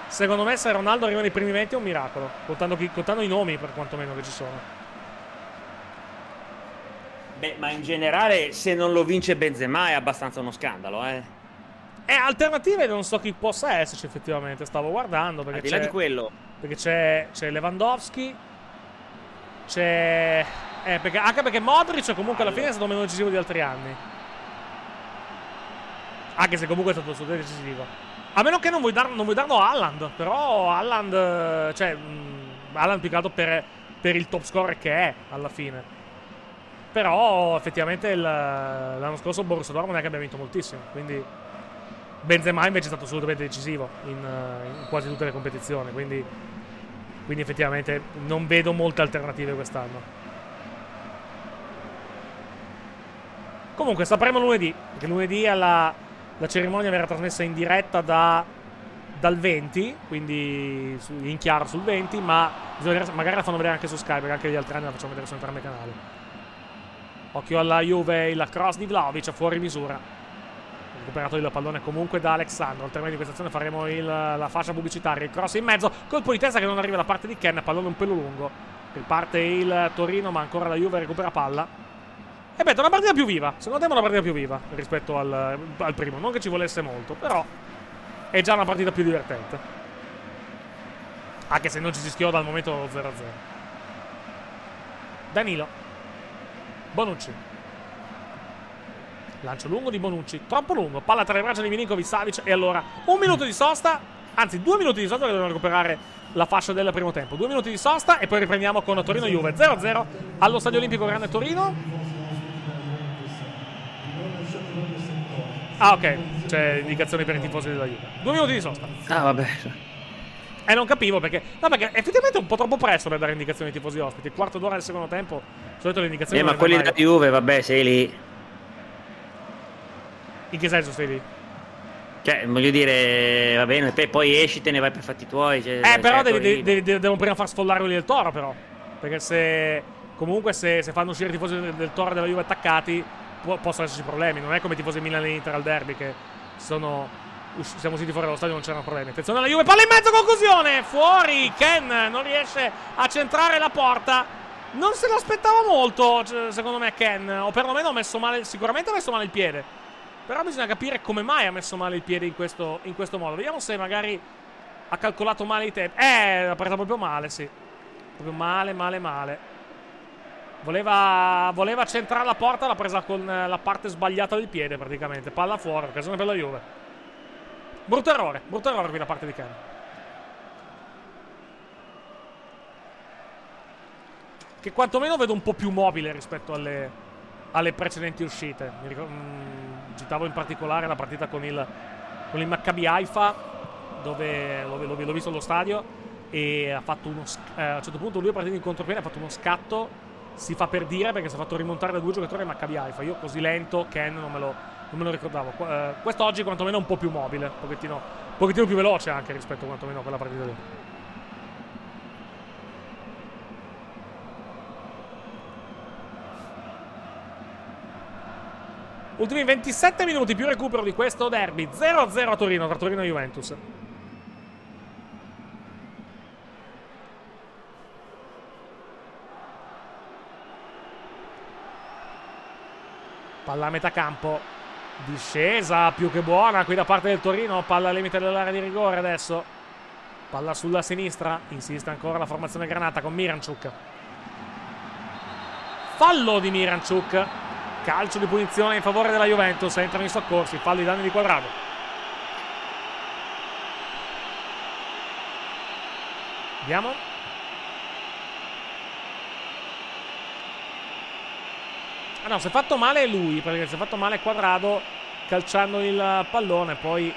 Secondo me se Ronaldo arriva nei primi 20 è un miracolo. Contando, contando i nomi per quantomeno che ci sono. Beh, ma in generale, se non lo vince Benzema è abbastanza uno scandalo, eh. E alternative non so chi possa esserci effettivamente. Stavo guardando perché Al di là di quello, perché c'è, c'è Lewandowski. C'è. Eh, perché- anche perché Modric comunque alla fine è stato meno decisivo di altri anni. Anche se comunque è stato assolutamente decisivo. A meno che non vuoi, dar- non vuoi darlo a Haaland. Però Haaland. eh, Cioè. mh, Haaland più che altro per, per il top scorer che è alla fine. Però effettivamente il- l'anno scorso Borussia Dortmund non è che abbia vinto moltissimo. Quindi. Benzema invece è stato assolutamente decisivo in, in quasi tutte le competizioni, quindi, quindi effettivamente non vedo molte alternative quest'anno. Comunque sapremo lunedì, perché lunedì alla- la cerimonia verrà trasmessa in diretta da- dal 20, quindi in chiaro sul 20, ma magari la fanno vedere anche su Skype, perché anche gli altri anni la facciamo vedere su entrambi i canali. Occhio alla Juve, il cross di Vlaovic fuori misura recuperato il pallone comunque da Alexandro. Al termine di questa azione faremo il- la fascia pubblicitaria. Il cross in mezzo. Colpo di testa che non arriva da parte di Ken. Pallone un pelo lungo. Riparte il Torino, ma ancora la Juve recupera palla. E beh, è una partita più viva. Secondo me è una partita più viva rispetto al, al primo. Non che ci volesse molto, però è già una partita più divertente. Anche se non ci si schioda al momento 0-0. Danilo. Bonucci. Lancio lungo di Bonucci, troppo lungo. Palla tra le braccia di Milinkovic Savic. E allora un minuto di sosta, anzi due minuti di sosta che devono recuperare la fascia del primo tempo. Due minuti di sosta e poi riprendiamo con Torino Juve 0-0 allo Stadio Olimpico Grande Torino. Ah, ok. C'è indicazioni per i tifosi della Juve. Due minuti di sosta. Ah, vabbè. E non capivo perché. No, perché effettivamente è un po' troppo presto per dare indicazioni ai tifosi ospiti. Il quarto d'ora del secondo tempo. Solito le indicazioni. Eh, ma quelli della Juve, vabbè, sei lì. In che senso stai lì? Cioè, voglio dire, va bene, te poi esci, te ne vai per fatti tuoi. Cioè, Eh, però certo, devi, devi- devi- devono prima far sfollare quelli del Toro, però. Perché se. Comunque, se, se fanno uscire i tifosi del, del Toro e della Juve attaccati, può- possono esserci problemi. Non è come i tifosi Milan e Inter al derby che sono. Siamo usciti fuori dallo stadio, non c'erano problemi. Attenzione alla Juve, palla in mezzo, conclusione! Fuori! Ken non riesce a centrare la porta. Non se l'aspettava molto, secondo me, Ken. O perlomeno ha messo male. Sicuramente ha messo male il piede. Però bisogna capire come mai ha messo male il piede in questo, in questo modo. Vediamo se magari ha calcolato male i tempi. Eh, l'ha presa proprio male, sì. Proprio male, male, male. Voleva, voleva centrare la porta, l'ha presa con eh, la parte sbagliata del piede praticamente. Palla fuori, occasione per la Juve. Brutto errore, brutto errore qui da parte di Ken. Che quantomeno vedo un po' più mobile rispetto alle, alle precedenti uscite. Mi ricor- mm, citavo in particolare la partita con il, con il Maccabi Haifa, dove l'ho, l'ho- l'ho visto allo stadio e ha fatto uno sc- eh, a un certo punto lui è partito in contropiede, ha fatto uno scatto, si fa per dire perché si è fatto rimontare da due giocatori Maccabi Haifa. Io così lento, Ken, non me lo, non me lo ricordavo. Eh, quest'oggi quantomeno è un po' più mobile, un pochettino, pochettino più veloce anche rispetto quantomeno a quella partita lì. Ultimi 27 minuti più recupero di questo derby 0-0 a Torino tra Torino e Juventus. Palla a metà campo. Discesa più che buona qui da parte del Torino. Palla al limite dell'area di rigore adesso. Palla sulla sinistra. Insiste ancora la formazione granata con Miranchuk. Fallo di Miranchuk. Calcio di punizione in favore della Juventus. Entrano i soccorsi. Fallo di danni di quadrato. Vediamo. Ah no, si è fatto male lui, perché si è fatto male Quadrado calciando il pallone, poi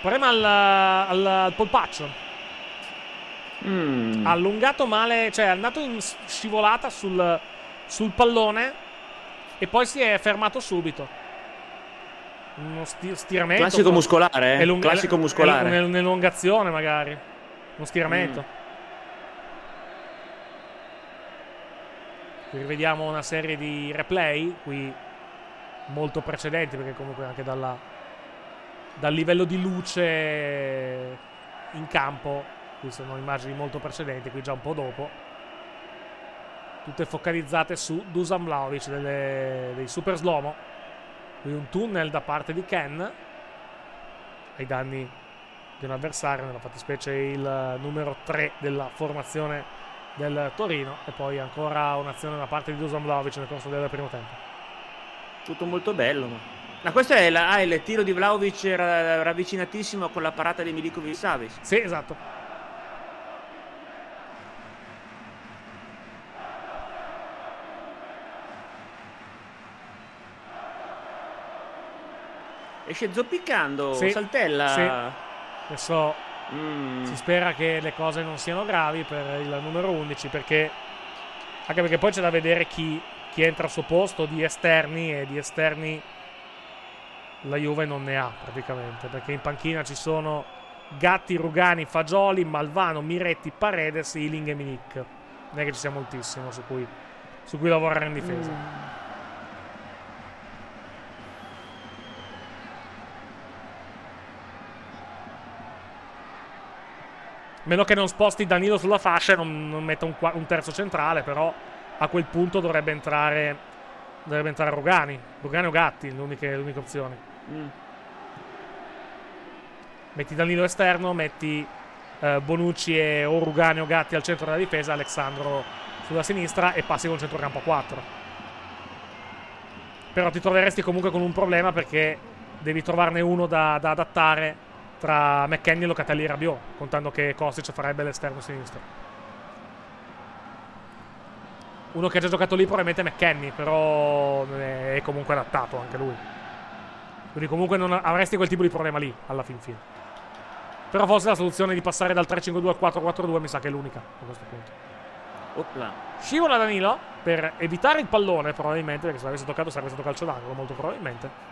problema al, al, al polpaccio. Mm. Ha allungato male, cioè è andato in scivolata sul, sul pallone e poi si è fermato subito. Uno sti- stiramento. Classico muscolare, eh? Elunga- Classico muscolare. el- Un'elungazione magari. Uno stiramento. Mm. Qui rivediamo una serie di replay, qui molto precedenti, perché comunque anche dalla- dal livello di luce in campo, qui sono immagini molto precedenti, qui già un po' dopo. Tutte focalizzate su Dusan Vlaovic delle- dei Super Slomo. Qui un tunnel da parte di Ken ai danni di un avversario, nella fattispecie il numero 3 della formazione del Torino e poi ancora un'azione da parte di Dusan Vlaovic nel corso del primo tempo. Tutto molto bello. Ma, questo è la- ah, il tiro di Vlaovic era ravvicinatissimo con la parata di Milikovic Savic. Sì, esatto. Esce zoppicando, Sì, saltella. sì. Adesso Mm. si spera che le cose non siano gravi per il numero 11 perché anche perché poi c'è da vedere chi, chi entra al suo posto di esterni e di esterni la Juve non ne ha praticamente perché in panchina ci sono Gatti, Rugani, Fagioli, Malvano, Miretti, Paredes, Iling e Milik. Non è che ci sia moltissimo su cui, su cui lavorare in difesa. Meno che non sposti Danilo sulla fascia e non, non metta un, un terzo centrale, però a quel punto dovrebbe entrare, dovrebbe entrare Rugani. Rugani o Gatti, le uniche opzioni. Mm. Metti Danilo esterno, metti eh, Bonucci e o Rugani o Gatti al centro della difesa, Alessandro sulla sinistra e passi con centrocampo a 4. Però ti troveresti comunque con un problema perché devi trovarne uno da, da adattare tra McKenny e Locatelli e Rabiot, contando che Kostic farebbe l'esterno sinistro. Uno che ha già giocato lì probabilmente è McKenny, però è comunque adattato anche lui. Quindi comunque non avresti quel tipo di problema lì, alla fin fine. Però forse la soluzione di passare dal 3-5-2 al 4-4-2 mi sa che è l'unica a questo punto. Opla. Scivola Danilo per evitare il pallone, probabilmente, perché se l'avesse toccato sarebbe stato calcio d'angolo, molto probabilmente.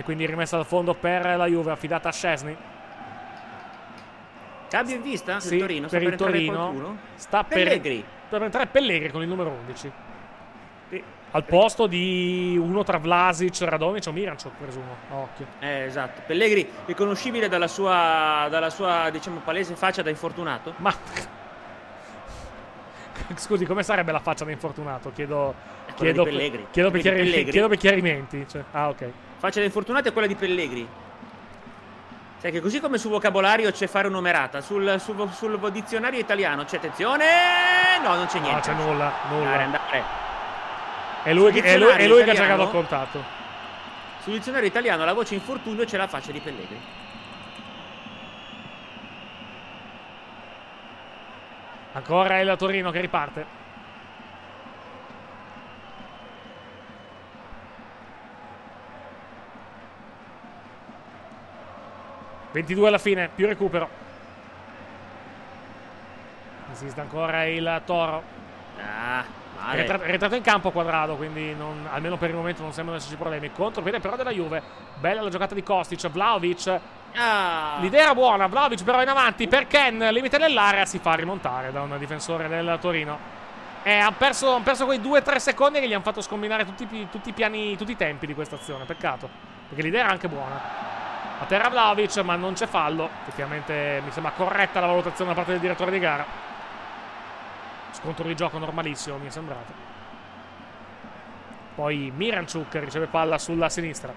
E quindi rimessa al fondo per la Juve, affidata a Scesni. Cambio in vista Sì, Torino? Per il Torino. Sta per, Pellegri. per entrare Pellegri con il numero 11. Al posto di uno tra Vlasic, Radonic o Miranchuk, presumo. A occhio. Eh, esatto. Pellegri riconoscibile dalla sua, dalla sua diciamo, palese faccia da infortunato. Ma Scusi, come sarebbe la faccia da infortunato? Chiedo, chiedo, chiedo, per, chiari- Pellegri. chiedo per chiarimenti. Cioè, ah, ok. Faccia da infortunato è quella di Pellegri. Sai che così come sul vocabolario c'è fare numerata, sul, sul- sul dizionario italiano c'è attenzione. No, non c'è niente. No, c'è nulla. nulla. Andare, andare. È lui, che- è lui- è lui che ha giocato al contatto. Sul dizionario italiano la voce infortunio c'è la faccia di Pellegri. Ancora il Torino che riparte. «22 alla fine, più recupero». Insiste ancora il Toro. Ah, è rientrato in campo quadrato, quindi non- almeno per il momento non sembrano esserci problemi. Contropiede però della Juve. Bella la giocata di Kostic. Vlaovic. Ah. L'idea era buona. Vlaovic però in avanti per Ken. Limite nell'area. Si fa rimontare da un difensore del Torino. E ha perso, ha perso quei 2-3 secondi che gli hanno fatto scombinare tutti, tutti i piani, tutti i tempi di questa azione. Peccato. Perché l'idea era anche buona. A terra Vlaovic, ma non c'è fallo. Effettivamente mi sembra corretta la valutazione da parte del direttore di gara. Scontro di gioco normalissimo, mi è sembrato. Poi Miranchuk riceve palla sulla sinistra.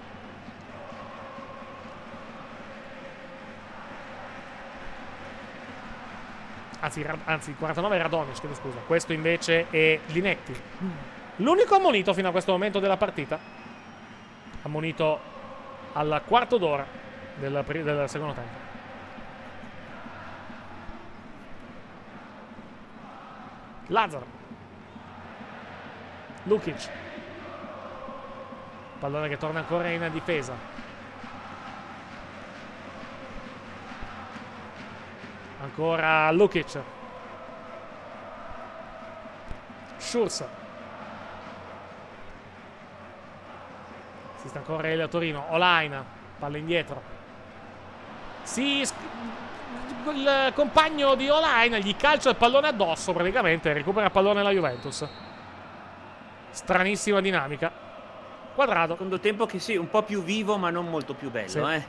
Anzi, anzi 49 è Radonic, chiedo scusa. Questo invece è Linetti. L'unico ammonito fino a questo momento della partita. Ammonito al quarto d'ora del, pri- del secondo tempo. Lazzaro. Lukic. Pallone che torna ancora in difesa. Ancora Lukic. Schurz. Si sta ancora il Torino. Olaina. Palla indietro. Si. Il compagno di Olaina gli calcia il pallone addosso praticamente. Recupera il pallone la Juventus. Stranissima dinamica. Quadrato. Secondo tempo che sì, un po' più vivo, ma non molto più bello, Sì. eh.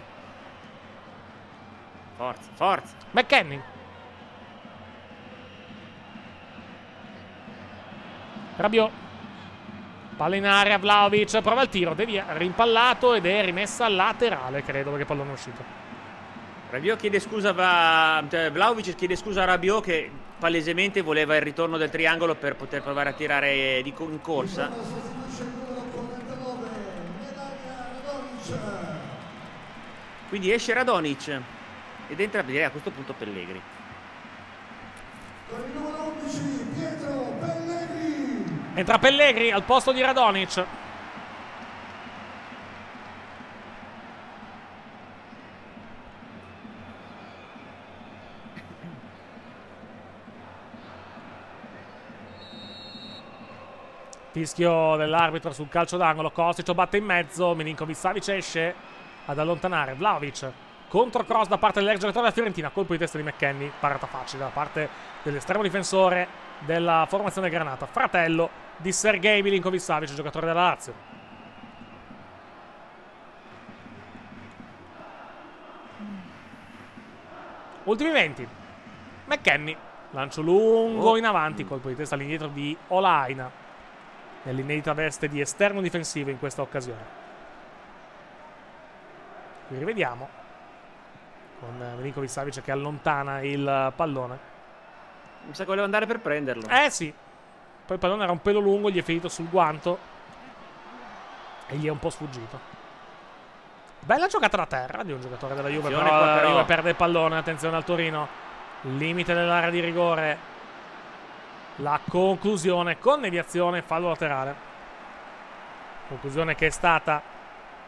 Forza, forza. McKenny. Rabiot. Palla in area, Vlaovic prova il tiro, devia, rimpallato ed è rimessa laterale, credo, perché il pallone è uscito. Rabiot chiede scusa, va, cioè, Vlaovic chiede scusa a Rabiot che palesemente voleva il ritorno del triangolo per poter provare a tirare di co- in corsa. Quindi esce Radonic ed entra direi a questo punto Pellegri. Entra Pellegri al posto di Radonic. Fischio dell'arbitro sul calcio d'angolo. Kostic batte in mezzo. Milinkovic Savic esce ad allontanare. Vlaovic. Contro cross da parte dell'ex giocatore della Fiorentina. Colpo di testa di McKenny. Parata facile da parte dell'estremo difensore della formazione granata. Fratello di Sergei Milinkovic Savic, giocatore della Lazio. Ultimi 20. McKenny. Lancio lungo Oh. in avanti. Colpo di testa all'indietro di Olaina. Nell'inedita veste di esterno difensivo in questa occasione. Qui rivediamo. Con Milinkovic Savic che allontana il pallone. Mi sa che voleva andare per prenderlo. Eh sì. Poi il pallone era un pelo lungo, gli è finito sul guanto. E gli è un po' sfuggito. Bella giocata da terra di un giocatore della Juve. Però qua, la però. Juve perde il pallone. Attenzione al Torino. Limite dell'area di rigore. La conclusione con deviazione, fallo laterale. Conclusione che è stata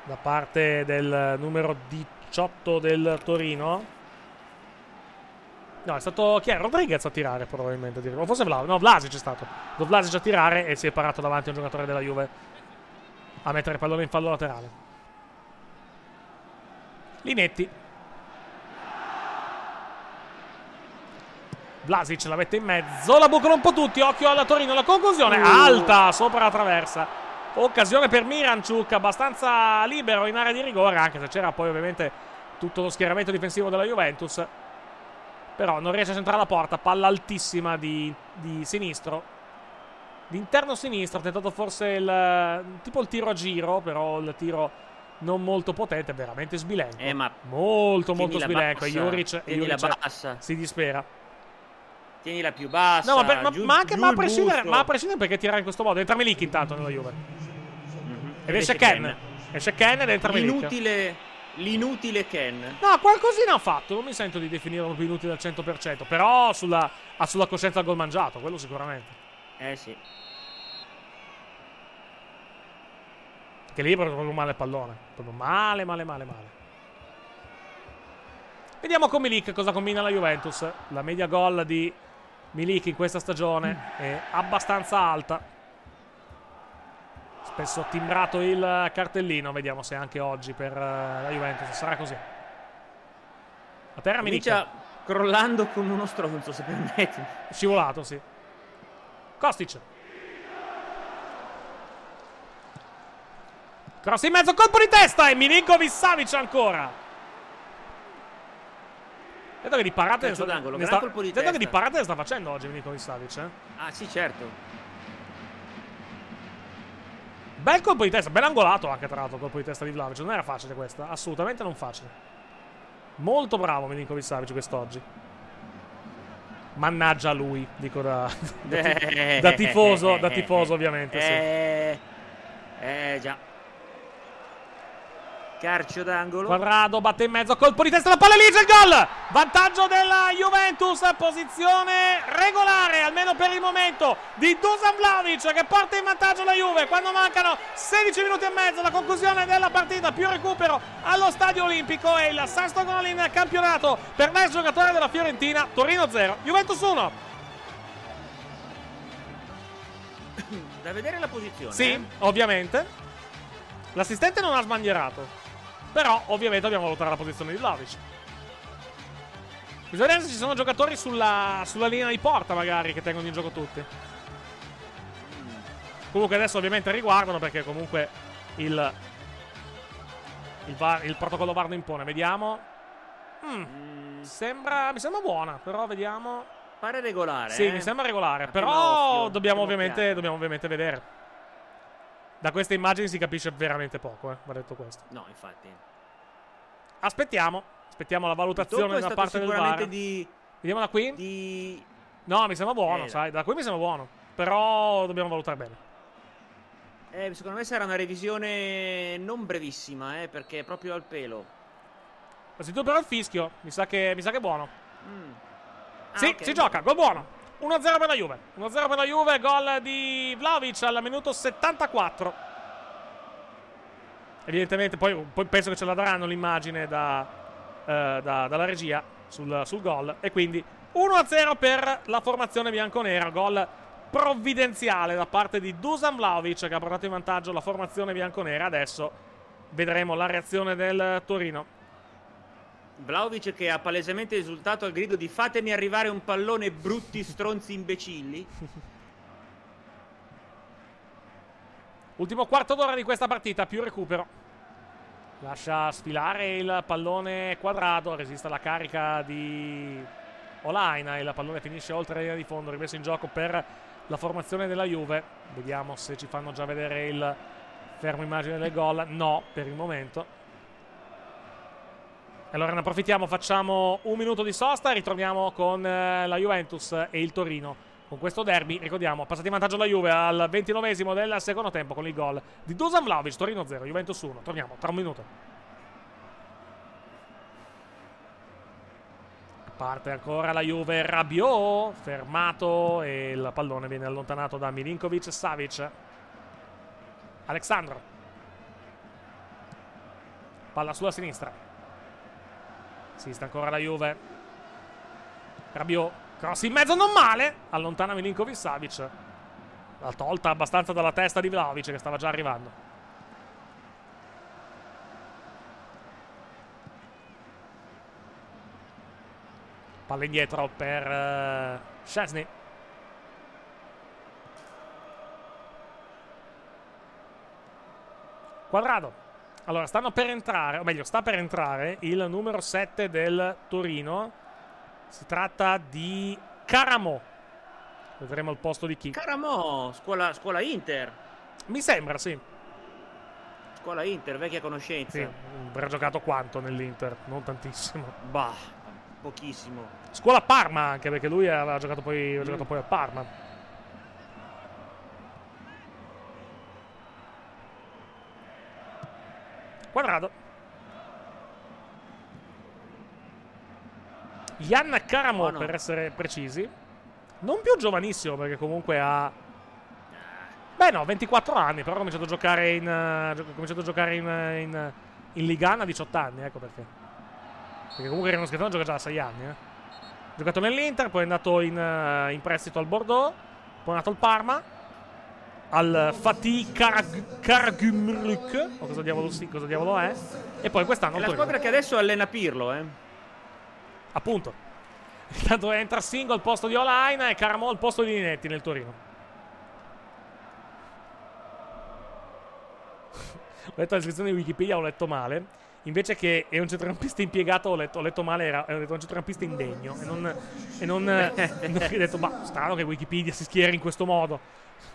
da parte del numero 18 del Torino. No, è stato chi è? Rodriguez a tirare probabilmente. O forse Vlasic. No, Vlasic è stato. Vlasic a tirare e si è parato davanti a un giocatore della Juve a mettere il pallone in fallo laterale. Linetti. Vlasic la mette in mezzo, la bucano un po' tutti, occhio alla Torino, la conclusione alta sopra la traversa. Occasione per Miranciuk, abbastanza libero in area di rigore, anche se c'era poi ovviamente tutto lo schieramento difensivo della Juventus. Però non riesce a centrare la porta, palla altissima di, di sinistro. D'interno sinistro, ha tentato forse il tipo il tiro a giro, però il tiro non molto potente, veramente sbilenco. Eh, ma molto molto sbilenco. E bassa, Juric, Juric si dispera. Tienila più bassa. No, ma, giù- ma anche ma a, prescindere, ma a prescindere perché tirare in questo modo. Entra Milik intanto nella Juve. Ed Ed esce Ken. Ken. Esce Ken ed entra Milik. L'inutile, l'inutile Ken. No, qualcosina ha fatto. Non mi sento di definirlo più inutile al 100%. Però sulla, ha sulla coscienza il gol mangiato, quello sicuramente. Eh sì. Che lì è proprio male il pallone. Proprio male, male, male, male. Vediamo con Milik cosa combina la Juventus. La media gol di Milik in questa stagione è abbastanza alta. Spesso timbrato il cartellino. Vediamo se anche oggi per eh, la Juventus sarà così. A terra Milik. Crollando con uno stronzo, se permetti. Scivolato, sì. Kostic. Cross in mezzo, colpo di testa e Milinkovic Savic ancora. Vedo che di parate sta, d'angolo, sta- colpo di vedo che testa. di parate sta facendo oggi Milinkovic Savic. Eh? Ah, sì, certo. Bel colpo di testa, ben angolato anche tra l'altro colpo di testa di Vlaovic. Non era facile questa, assolutamente non facile. Molto bravo Milinkovic Savic quest'oggi. Mannaggia lui, dico da, da, da tifoso, da tifoso ovviamente. sì. Eh, eh già. Calcio d'angolo. Quadrado batte in mezzo, colpo di testa, la palla lì, c'è il gol! Vantaggio della Juventus, posizione regolare, almeno per il momento, di Dusan Vlaovic che porta in vantaggio la Juve quando mancano 16 minuti e mezzo la conclusione della partita, più recupero allo Stadio Olimpico e il sesto gol in campionato per l'ex giocatore della Fiorentina, Torino 0, Juventus 1. Da vedere la posizione. Sì, eh. ovviamente. L'assistente non ha sbandierato. Però, ovviamente, dobbiamo valutare la posizione di Vlaovic. Bisogna vedere se ci sono giocatori sulla, sulla linea di porta, magari, che tengono in gioco tutti. Comunque, adesso, ovviamente, riguardano perché, comunque, il. Il, VAR il protocollo VAR impone. Vediamo. Mm, Sembra, mi sembra buona, però vediamo. Pare regolare. Sì, eh. mi sembra regolare. Però occhio, dobbiamo, ovviamente, dobbiamo ovviamente vedere. Da queste immagini si capisce veramente poco, eh, va detto questo. No, infatti. Aspettiamo. Aspettiamo la valutazione da parte del VAR. di- Vediamo da qui. Di... No, mi sembra buono, Eh, sai. Da qui mi sembra buono. Però dobbiamo valutare bene. Eh, secondo me sarà una revisione non brevissima, eh, perché è proprio al pelo. Innanzitutto però il fischio. Mi sa che, mi sa che è buono. Mm. Ah, sì, ok. si gioca, gol buono. 1-0 per la Juve. 1-0 per la Juve, gol di Vlaovic al minuto 74. Evidentemente, poi, poi penso che ce la daranno l'immagine da, eh, da- dalla regia sul, sul gol. E quindi 1-0 per la formazione bianconera. Gol provvidenziale da parte di Dusan Vlaovic che ha portato in vantaggio la formazione bianconera. Adesso vedremo la reazione del Torino. Vlaovic che ha palesemente esultato al grido di fatemi arrivare un pallone brutti stronzi imbecilli. Ultimo quarto d'ora di questa partita, più recupero. Lascia sfilare il pallone quadrato, resiste alla carica di Olaina e il pallone finisce oltre la linea di fondo, rimesso in gioco per la formazione della Juve. Vediamo se ci fanno già vedere il fermo immagine del gol. No, per il momento. Allora ne approfittiamo, facciamo un minuto di sosta e ritorniamo con eh, la Juventus e il Torino con questo derby, ricordiamo, passati in vantaggio la Juve al 29esimo del secondo tempo con il gol di Dusan Vlaovic, Torino 0, Juventus 1. Torniamo tra un minuto. Parte ancora la Juve, Rabiot, fermato e il pallone viene allontanato da Milinkovic Savic. Alexandro. Palla sulla sinistra. Assiste ancora la Juve. Rabiot, cross in mezzo non male. Allontana Milinkovic Savic. L'ha tolta abbastanza dalla testa di Vlaovic che stava già arrivando. Palla indietro per uh, Szczesny. Quadrado. Allora, stanno per entrare, o meglio, sta per entrare il numero 7 del Torino. Si tratta di Caramo. Vedremo il posto di chi. Caramo, scuola, scuola Inter. Mi sembra, sì. Scuola Inter, vecchia conoscenza. Sì, avrà giocato quanto nell'Inter? Non tantissimo. Bah, pochissimo. Scuola Parma anche, perché lui aveva giocato poi, aveva giocato poi a Parma. Quadrado. Jan Caramo, Buono. per essere precisi. Non più giovanissimo, perché comunque ha... Beh no, 24 anni, però ha cominciato a giocare in... eh, ha cominciato a giocare in, eh, in, in Ligana a 18 anni, ecco perché. Perché comunque Reno Schettano gioca già da 6 anni, eh. Ha giocato nell'Inter, poi è andato in, eh, in prestito al Bordeaux, poi è andato al Parma, al Fatih Karag- Karagümrük, o cosa diavolo, sì, cosa diavolo è, e poi quest'anno È la squadra che adesso allena Pirlo, eh. Appunto. Intanto entra Singo al posto di Olaina e Caramo al posto di Linetti nel Torino. ho letto la descrizione di Wikipedia, ho letto male. Invece che è un centrocampista impiegato, ho letto, ho letto male, era, ho detto un centrocampista indegno. E non. E non, non- ho detto, ma strano che Wikipedia si schieri in questo modo.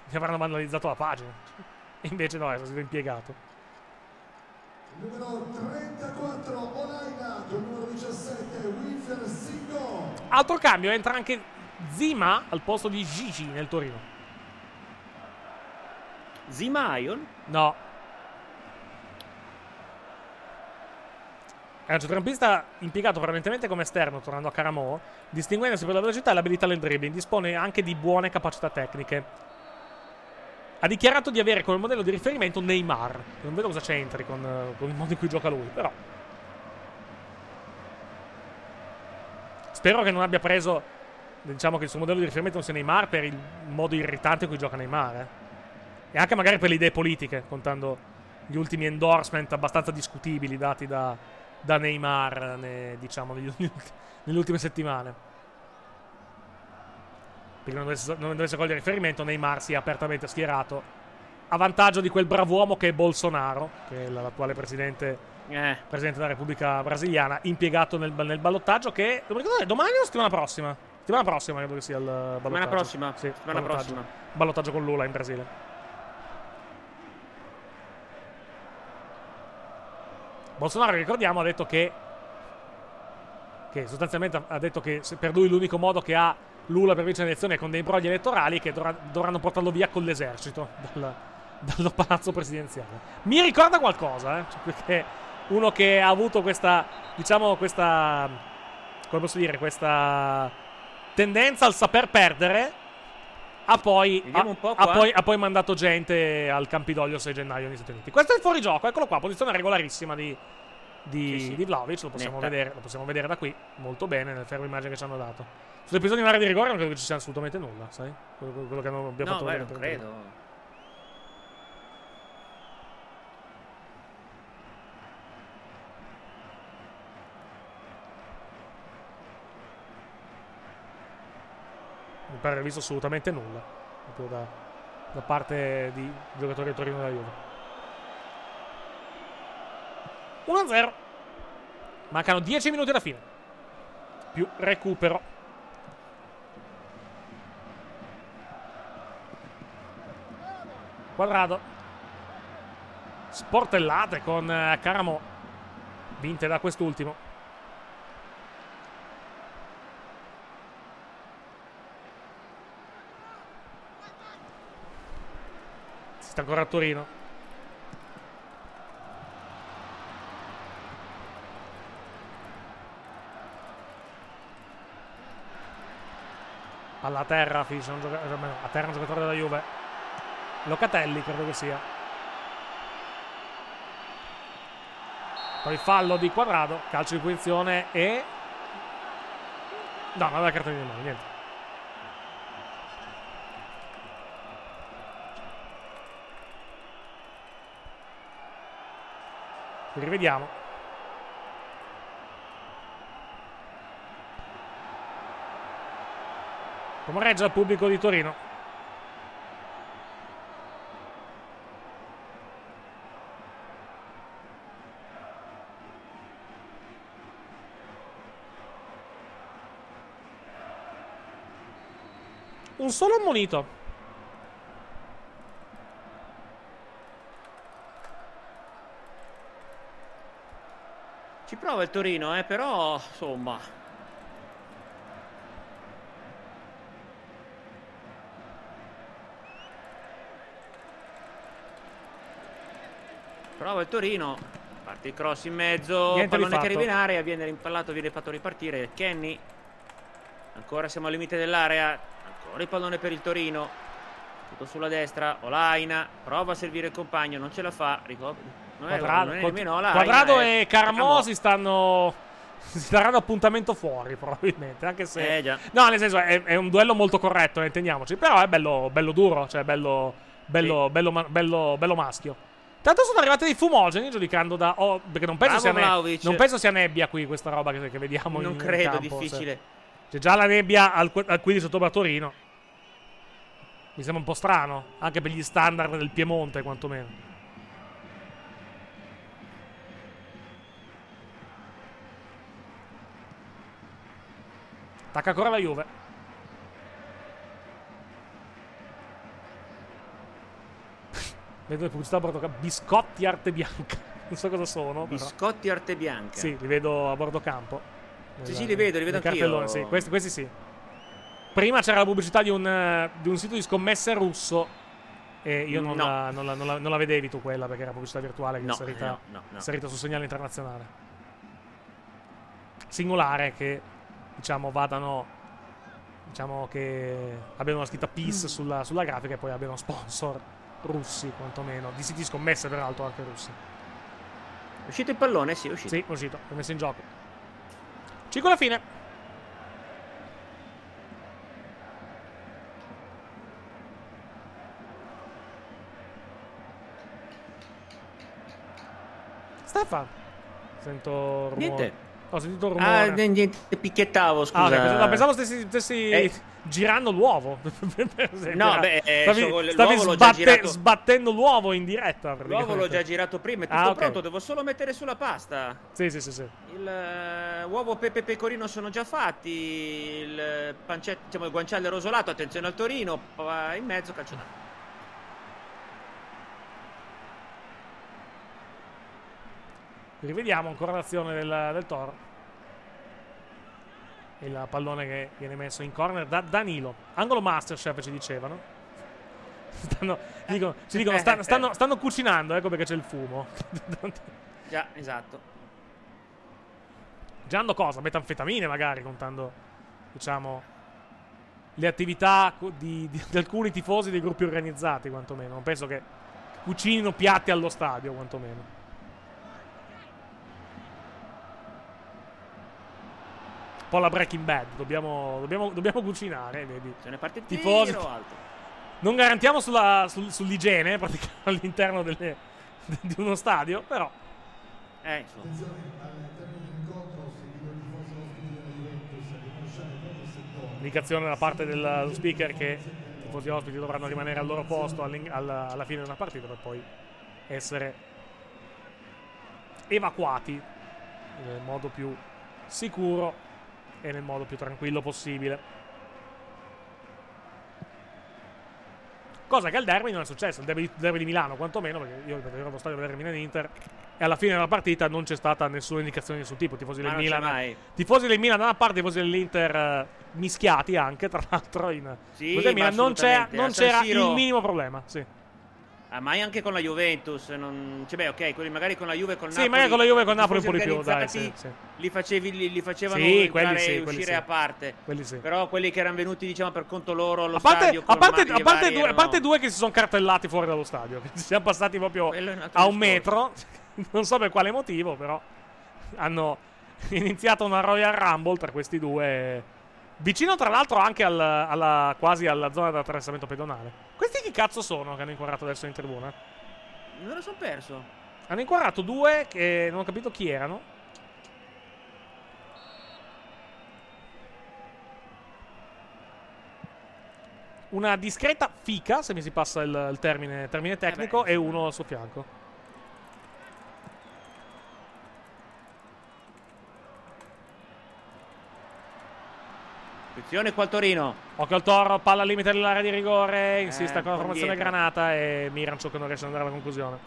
Mi avranno banalizzato la pagina. E invece no, è stato impiegato. Numero 34 Olaina con numero 17 Wilfer Singo. Altro cambio, entra anche Zima al posto di Gigi nel Torino. Zimaion? No. È un centrocampista impiegato prevalentemente come esterno, tornando a Caramo, distinguendosi per la velocità e l'abilità nel dribbling. Dispone anche di buone capacità tecniche. Ha dichiarato di avere come modello di riferimento Neymar. Non vedo cosa c'entri con, eh, con il modo in cui gioca lui, però. Spero che non abbia preso. Diciamo che il suo modello di riferimento non sia Neymar per il modo irritante in cui gioca Neymar. eh. E anche magari per le idee politiche, contando gli ultimi endorsement abbastanza discutibili dati da, da Neymar, ne- diciamo, negli nelle ultime settimane. Perché non dovesse, non dovesse cogliere riferimento, Neymar si è apertamente schierato a vantaggio di quel brav'uomo che è Bolsonaro, che è l'attuale presidente, Eh. presidente della Repubblica Brasiliana, impiegato nel, nel ballottaggio che... È domani o settimana prossima? Settimana prossima credo che sia il ballottaggio. Settimana prossima. Sì, Settimana ballottaggio. prossima. Ballottaggio con Lula in Brasile. Bolsonaro, ricordiamo, ha detto che. Che sostanzialmente ha detto che per lui l'unico modo che ha Lula per vincere le elezioni con dei brogli elettorali che dovrà- dovranno portarlo via con l'esercito dal, dal palazzo presidenziale. Mi ricorda qualcosa, eh? Cioè, perché uno che ha avuto questa, diciamo, questa. Come posso dire? Questa tendenza al saper perdere. Ha poi, ha, ha poi, ha poi mandato gente al Campidoglio il 6 gennaio negli Stati Uniti. Questo è il fuorigioco, eccolo qua, posizione regolarissima di, di, Sì, sì. di Vlahovic, lo possiamo, vedere, lo possiamo vedere da qui, molto bene, nel fermo immagine che ci hanno dato. Sull'episodio in area di rigore non credo che ci sia assolutamente nulla, sai? Quello, quello che abbiamo No, fatto vedere non per- credo. Mi pare aver visto assolutamente nulla. Proprio da, da parte di giocatori del Torino della Juve. 1-0. Mancano 10 minuti alla fine. Più recupero. Quadrado. Sportellate con eh, Caramo. Vinte da quest'ultimo. Si sta ancora a Torino. Alla terra, Fish, eh, a terra un giocatore della Juve. Locatelli credo che sia. Poi fallo di quadrado, calcio di punizione e. No, non aveva di mano, niente. Rivediamo. Come regge al pubblico di Torino. Un solo ammonito. Ci prova il Torino, eh, però insomma. Prova il Torino. Parte il cross in mezzo. Niente pallone che arriva in area. Viene rimpallato, viene fatto ripartire. Kenny. Ancora siamo al limite dell'area. Il pallone per il Torino. Tutto sulla destra. Olaina. Prova a servire il compagno. Non ce la fa. Ricopre. Non è, Quadrado, non è Quad- nemmeno Olaina. Quadrado è e Carmo Carmo. si stanno. Si daranno appuntamento fuori, probabilmente. Anche se. Eh. No, nel senso, è, è un duello molto corretto, ne intendiamoci. Però è bello, bello duro, cioè bello. Bello, bello, ma- bello, bello maschio. Tanto sono arrivati dei fumogeni giudicando da. oh, perché non penso, Bravo sia ne- non penso sia nebbia qui questa roba che, che vediamo Non in- in credo, campo, difficile. se- C'è già la nebbia al, al qui di sotto a Torino. Mi sembra un po' strano, anche per gli standard del Piemonte, quantomeno. Attacca ancora la Juve. Vedo le pubblicità a bordo ca- Biscotti arte bianca. Non so cosa sono. però. Biscotti arte bianca. Sì, li vedo a bordo campo. Sì, sì, li vedo, li vedo anch'io. cartellone, Sì, questi, questi sì. Prima c'era la pubblicità di un, di un sito di scommesse russo. E io non, No. la, non la- non la- non la vedevi tu quella perché era pubblicità virtuale che No, è salita, no, no, no. salita sul segnale internazionale. Singolare che diciamo vadano. Diciamo che abbiano la scritta peace sulla, sulla grafica e poi abbiano sponsor russi quantomeno. Di siti scommesse, peraltro, anche russi. È uscito il pallone? Sì, è uscito. Sì, è uscito, è messo in gioco. 5 alla fine. Stefan. Sento rumore. Niente. Ho sentito un Ah, rumore. niente, picchiettavo, scusa. Ah, ok, pensavo- no, pensavo stessi, stessi Eh. girando l'uovo. No, beh, eh, stavi, so- stavi l'uovo sbatte- girato. sbattendo l'uovo in diretta. L'uovo l'ho già girato prima, è tutto Ah, ok. pronto, devo solo mettere sulla pasta. Sì, sì, sì, sì. Il eh, uovo pepe pecorino sono già fatti, il pancetto, diciamo il guanciale rosolato, attenzione al Torino, in mezzo calcio Rivediamo ancora l'azione del, del Toro. Il pallone che viene messo in corner da Danilo. Angolo Masterchef ci dicevano. Stanno, dicono- ci dicono, stanno, stanno- stanno cucinando, ecco perché c'è il fumo. Già, esatto. Giando cosa? Metanfetamine magari, contando, diciamo, le attività di, di- di alcuni tifosi dei gruppi organizzati, quantomeno. Non penso che cucinino piatti allo stadio, quantomeno. Po' la Breaking Bad, dobbiamo, dobbiamo, dobbiamo cucinare, vedi. Se ne parte Tifosi. Non garantiamo sulla- sul- sull'igiene praticamente all'interno delle- di uno stadio, però Eh, insomma. Indicazione da parte dello speaker che i tifosi ospiti dovranno rimanere al loro posto alla fine della partita per poi essere evacuati nel modo più sicuro e nel modo più tranquillo possibile. Cosa che al derby non è successo, il derby, derby di Milano quantomeno, perché io ripeto, ero stadio a vedere Milan-Inter e alla fine della partita non c'è stata nessuna indicazione di nessun tipo, tifosi del Milan, mai. tifosi del Milan da una parte, tifosi dell'Inter eh, mischiati anche, tra l'altro in Sì, Milan non, c'era, non c'era Siro- il minimo problema, sì. Ah, mai anche con la Juventus. Non... Cioè, beh, ok, quelli magari con la Juve con Sì, Napoli. magari con la Juve con Napoli un po' di più, dai, sì, sì. Li, facevi, li, li facevano Sì, entrare sì, e uscire sì. a parte. Quelli sì. Però quelli che erano venuti, diciamo, per conto loro allo A parte, stadio a parte- a parte due, a erano- parte due che si sono cartellati fuori dallo stadio, ci siamo passati proprio a un metro. non so per quale motivo, però hanno iniziato una Royal Rumble tra questi due. Vicino, tra l'altro, anche al- alla, quasi alla zona dell'attraversamento pedonale. Questi chi cazzo sono che hanno inquadrato adesso in tribuna? Me lo sono perso. Hanno inquadrato due che non ho capito chi erano. Una discreta fica, se mi si passa il, il termine, termine tecnico, e uno al suo fianco. Attenzione qua al Torino. Occhio al toro, palla al limite dell'area di rigore, insiste Eh, con la formazione indietro. granata e Miranchuk che non riesce ad andare alla conclusione.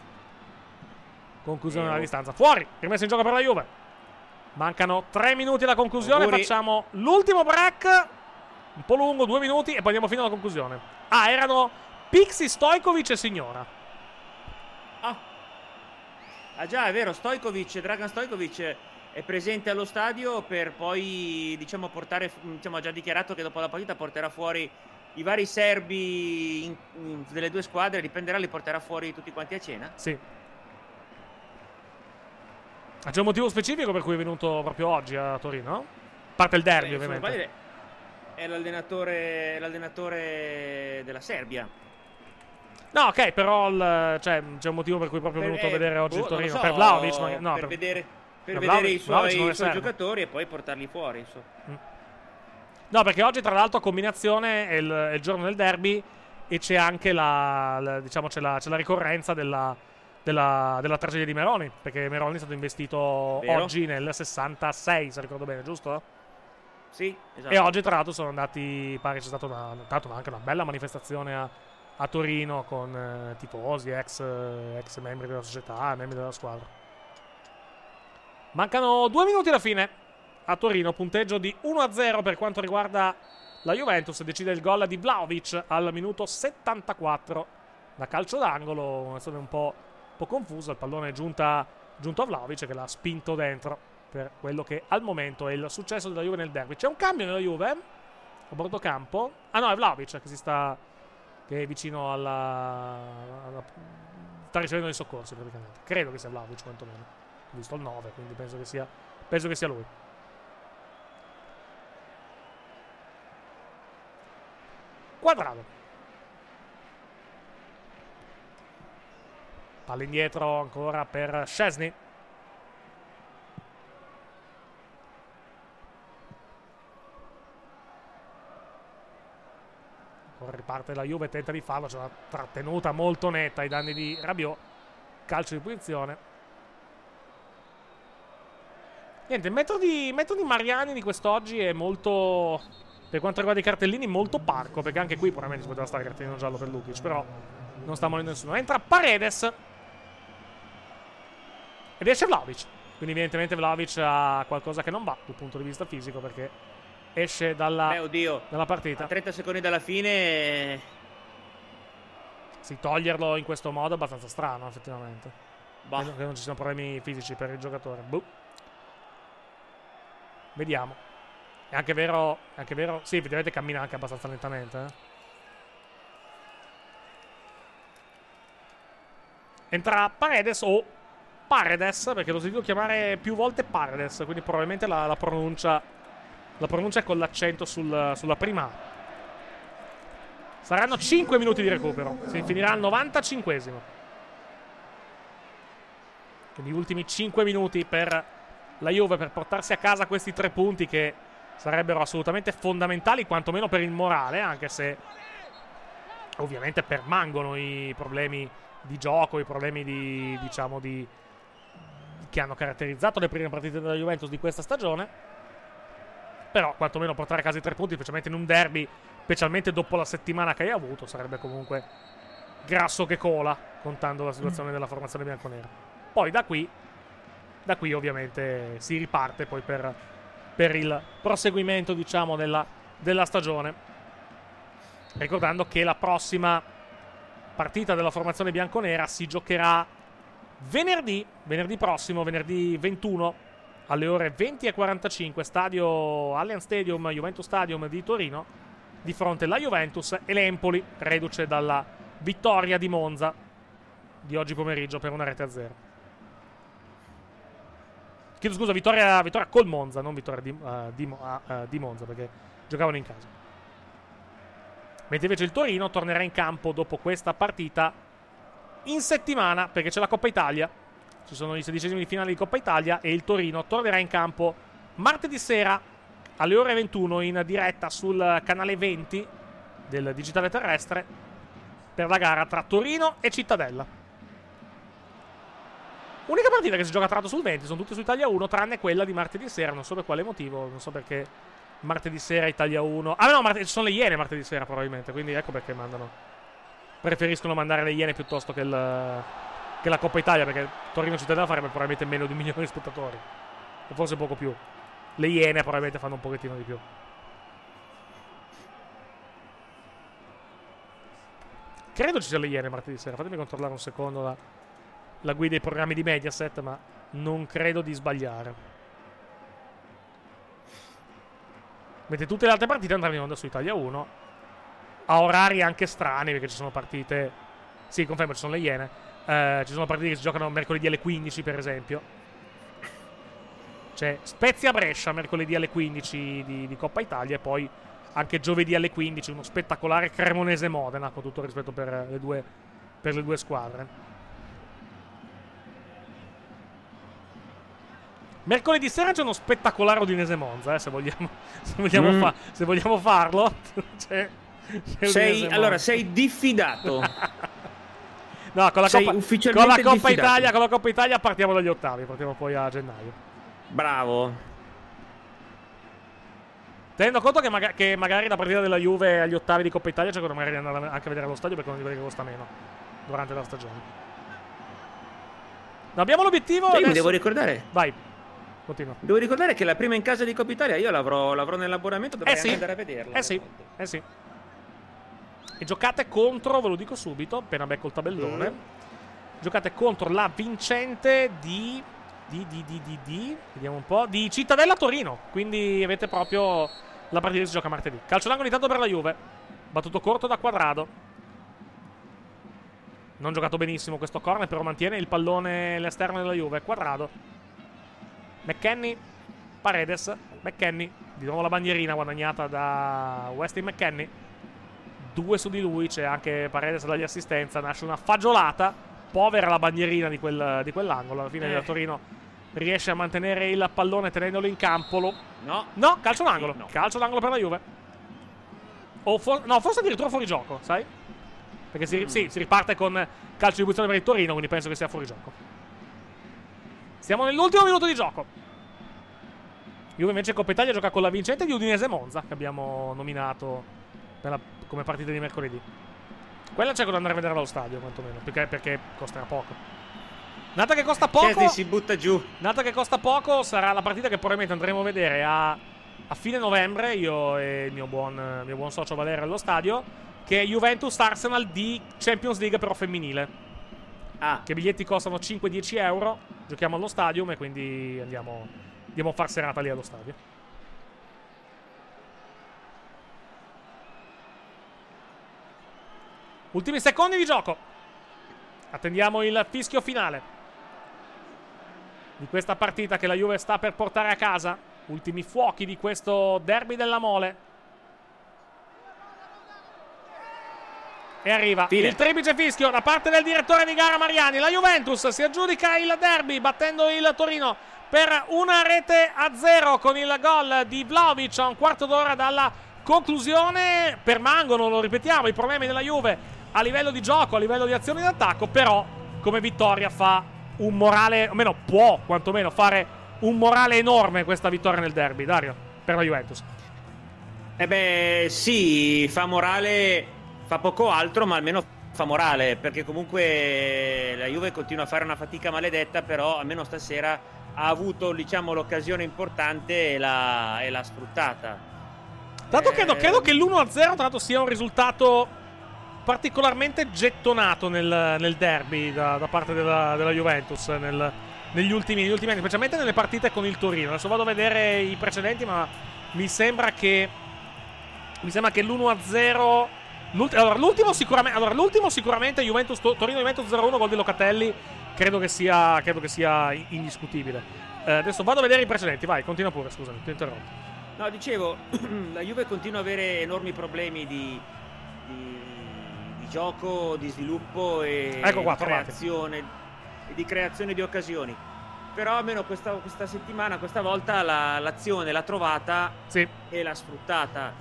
Conclusione Eh, alla oh. distanza. Fuori, rimesso in gioco per la Juve. Mancano tre minuti alla conclusione, Auguri. facciamo l'ultimo break. Un po' lungo, due minuti e poi andiamo fino alla conclusione. Ah, erano Pixi, Stojkovic e Signora. Ah già, è vero, Stojkovic, Dragan Stojkovic è presente allo stadio per poi, diciamo, portare, diciamo, ha già dichiarato che dopo la partita porterà fuori i vari serbi in- in- delle due squadre, riprenderà, li porterà fuori tutti quanti a cena. Sì. C'è un motivo specifico per cui è venuto proprio oggi a Torino? A parte il derby, Eh, non ovviamente. sbaglio, È l'allenatore, l'allenatore della Serbia. No, ok, però il- cioè, c'è un motivo per cui proprio è venuto Per- a vedere eh, oggi boh, il Torino. so, per Vlaovic, ma- no, per vedere, per No, vedere i suoi, i suoi giocatori e poi portarli fuori. insomma. No, perché oggi, tra l'altro, a combinazione è il, è il giorno del derby e c'è anche la, la- diciamo, c'è la, c'è la ricorrenza della, della, della tragedia di Meroni. Perché Meroni è stato investito Vero. oggi nel 66, se ricordo bene, giusto? Sì, esatto. E oggi, tra l'altro, sono andati. Pare c'è stata una, l'altro, anche una bella manifestazione a, a Torino con eh, tifosi, ex, ex membri della società, membri della squadra. Mancano due minuti alla fine a Torino, punteggio di 1-0 per quanto riguarda la Juventus. Decide il gol di Vlaovic al minuto 74 da calcio d'angolo. Un'azione un po', un po' confusa. Il pallone è giunta, giunto a Vlaovic che l'ha spinto dentro per quello che al momento è il successo della Juve nel derby. C'è un cambio nella Juve a bordo campo. Ah no, è Vlaovic che si sta che è vicino alla, alla- sta ricevendo dei soccorsi praticamente. Credo che sia Vlaovic quantomeno. Visto il 9, quindi penso che sia penso che sia lui. Quadrado. Palla indietro ancora per Szczesny. Ancora riparte la Juve, tenta di farlo, c'è una trattenuta molto netta ai danni di Rabiot. Calcio di punizione. Niente, il di, il metro di Mariani di quest'oggi è molto. Per quanto riguarda i cartellini, molto parco. Perché anche qui probabilmente si poteva stare il cartellino giallo per Lukic. Però non sta morendo nessuno. Entra Paredes. Ed esce Vlaovic. Quindi, evidentemente, Vlaovic ha qualcosa che non va dal punto di vista fisico. Perché esce dalla, Beh, oddio. dalla partita. A 30 secondi dalla fine. Sì, toglierlo in questo modo è abbastanza strano, effettivamente. Bah. Credo che non ci siano problemi fisici per il giocatore. Boh. Vediamo. È anche vero. È anche vero. Sì, effettivamente cammina anche abbastanza lentamente. eh. Entra Paredes o Paredes, perché l'ho sentito chiamare più volte Paredes, quindi probabilmente la, la pronuncia. La pronuncia è con l'accento sul- sulla prima. Saranno 5 minuti di recupero. Si finirà al 95esimo. Quindi gli ultimi 5 minuti per la Juve per portarsi a casa questi tre punti che sarebbero assolutamente fondamentali, quantomeno per il morale, anche se ovviamente permangono i problemi di gioco, i problemi di, diciamo, di che hanno caratterizzato le prime partite della Juventus di questa stagione. Però quantomeno portare a casa i tre punti, specialmente in un derby, specialmente dopo la settimana che hai avuto, sarebbe comunque grasso che cola, contando la situazione della formazione bianconera. Poi da qui, da qui ovviamente si riparte poi per, per il proseguimento, diciamo, della, della stagione. Ricordando che la prossima, partita della formazione bianconera si giocherà venerdì, venerdì prossimo, venerdì 21 alle ore 20.45, stadio Allianz Stadium, Juventus Stadium di Torino, di fronte alla Juventus e l'Empoli, reduce dalla vittoria di Monza di oggi pomeriggio per una rete a zero. Chiedo scusa, vittoria, vittoria col Monza, non vittoria di, eh, di eh, di Monza perché giocavano in casa. Mentre invece il Torino tornerà in campo dopo questa partita in settimana perché c'è la Coppa Italia. Ci sono i sedicesimi di finale di Coppa Italia e il Torino tornerà in campo martedì sera alle ore 21 in diretta sul canale 20 del digitale terrestre per la gara tra Torino e Cittadella. Unica partita che si gioca tra l'altro sul 20, sono tutte su Italia 1, tranne quella di martedì sera, non so per quale motivo, non so perché martedì sera Italia 1. Ah no, martedì, ci sono le Iene martedì sera probabilmente, quindi ecco perché mandano. Preferiscono mandare le Iene piuttosto che, il, che la Coppa Italia, perché Torino Cittadella farebbe probabilmente meno di un milione di spettatori. O forse poco più. Le Iene probabilmente fanno un pochettino di più. Credo ci sia le Iene martedì sera, fatemi controllare un secondo la, la guida dei programmi di Mediaset, ma non credo di sbagliare. Mentre tutte le altre partite andranno in onda su Italia 1 a orari anche strani perché ci sono partite sì confermo ci sono le Iene Eh, ci sono partite che si giocano mercoledì alle 15 per esempio c'è Spezia Brescia mercoledì alle 15 di, di Coppa Italia e poi anche giovedì alle 15 uno spettacolare Cremonese Modena con tutto rispetto per le due, per le due squadre Mercoledì sera c'è uno spettacolare Udinese Monza, eh, se vogliamo, se vogliamo, Mm. fa- se vogliamo farlo. C'è- c'è Sei, allora, sei diffidato. No, con la, sei Coppa, con la Coppa. Italia, con la Coppa Italia partiamo dagli ottavi, partiamo poi a gennaio. Bravo. Tenendo conto che, maga- che magari la partita della Juve agli ottavi di Coppa Italia cercano magari di andare anche a vedere allo stadio perché non di quelli che costa meno durante la stagione. No, abbiamo l'obiettivo. Io mi adesso- devo ricordare. Vai, continua. Devo ricordare che la prima in casa di Coppa Italia io l'avrò, l'avrò nell'abbonamento, dovrei Eh sì. andare a vederla. Eh sì, eh sì. E giocate contro, ve lo dico subito, appena becco il tabellone. Mm. Giocate contro la vincente di. Di, di, di, di, di. Vediamo un po'. Di Cittadella Torino. Quindi avete proprio la partita che si gioca martedì. Calcio d'angolo intanto per la Juve. Battuto corto da quadrado. Non giocato benissimo questo corner, però mantiene il pallone all'esterno della Juve. Quadrado. McKenny. Paredes. McKenny. Di nuovo la bandierina guadagnata da Westin McKenny. Due su di lui. C'è anche Paredes a dargli assistenza. Nasce una fagiolata. Povera la bandierina di, quel- di quell'angolo. Alla fine Eh. Torino riesce a mantenere il pallone tenendolo in campo. Lo- No. No, calcio d'angolo. Calcio d'angolo per la Juve. O for- no, forse addirittura fuori gioco, sai? Perché si, ri- sì, si riparte con calcio di punizione per il Torino, quindi penso che sia fuori gioco. Siamo nell'ultimo minuto di gioco. Juve invece Coppa Italia gioca con la vincente di Udinese Monza, che abbiamo nominato la- come partita di mercoledì. Quella cerco di andare a vedere allo stadio, quantomeno, perché, perché costerà poco. Nata che costa poco. Chesney si butta giù. Nata che costa poco sarà la partita che probabilmente andremo a vedere a, a fine novembre, io e il mio buon, il mio buon socio Valerio allo stadio, che è Juventus Arsenal di Champions League però femminile. Ah. Che i biglietti costano 5-10 euro, giochiamo allo stadium e quindi andiamo, andiamo a far serata lì allo stadio. Ultimi secondi di gioco. Attendiamo il fischio finale di questa partita che la Juve sta per portare a casa. Ultimi fuochi di questo derby della Mole. E arriva Fine. il triplice fischio da parte del direttore di gara Mariani. La Juventus si aggiudica il derby battendo il Torino per una rete a zero con il gol di Vlaovic a un quarto d'ora dalla conclusione. Permangono, lo ripetiamo, i problemi della Juve a livello di gioco, a livello di azioni d'attacco, però come vittoria fa un morale, o meno può quantomeno fare un morale enorme questa vittoria nel derby, Dario, per la Juventus. Eh beh, sì, fa morale, fa poco altro, ma almeno fa morale, perché comunque la Juve continua a fare una fatica maledetta, però almeno stasera ha avuto, diciamo, l'occasione importante e l'ha, e l'ha sfruttata. Tanto Eh, credo, credo che l'1-0 tra l'altro sia un risultato particolarmente gettonato nel, nel derby da, da parte della, della Juventus nel- negli, ultimi, negli ultimi anni, specialmente nelle partite con il Torino. Adesso vado a vedere i precedenti, ma mi sembra che. Mi sembra che l'1-0. L'ult- allora, l'ultimo sicuramente, allora, l'ultimo sicuramente Juventus, Torino Juventus 0-1 gol di Locatelli. Credo che sia, credo che sia indiscutibile. Eh, adesso vado a vedere i precedenti. Vai, continua pure. Scusami, ti ho interrotto. No, dicevo, la Juve continua ad avere enormi problemi di, di- di gioco, di sviluppo e Ecco qua, di, creazione, e di creazione di occasioni. Però almeno questa, questa settimana, questa volta la- l'azione l'ha trovata e l'ha sfruttata.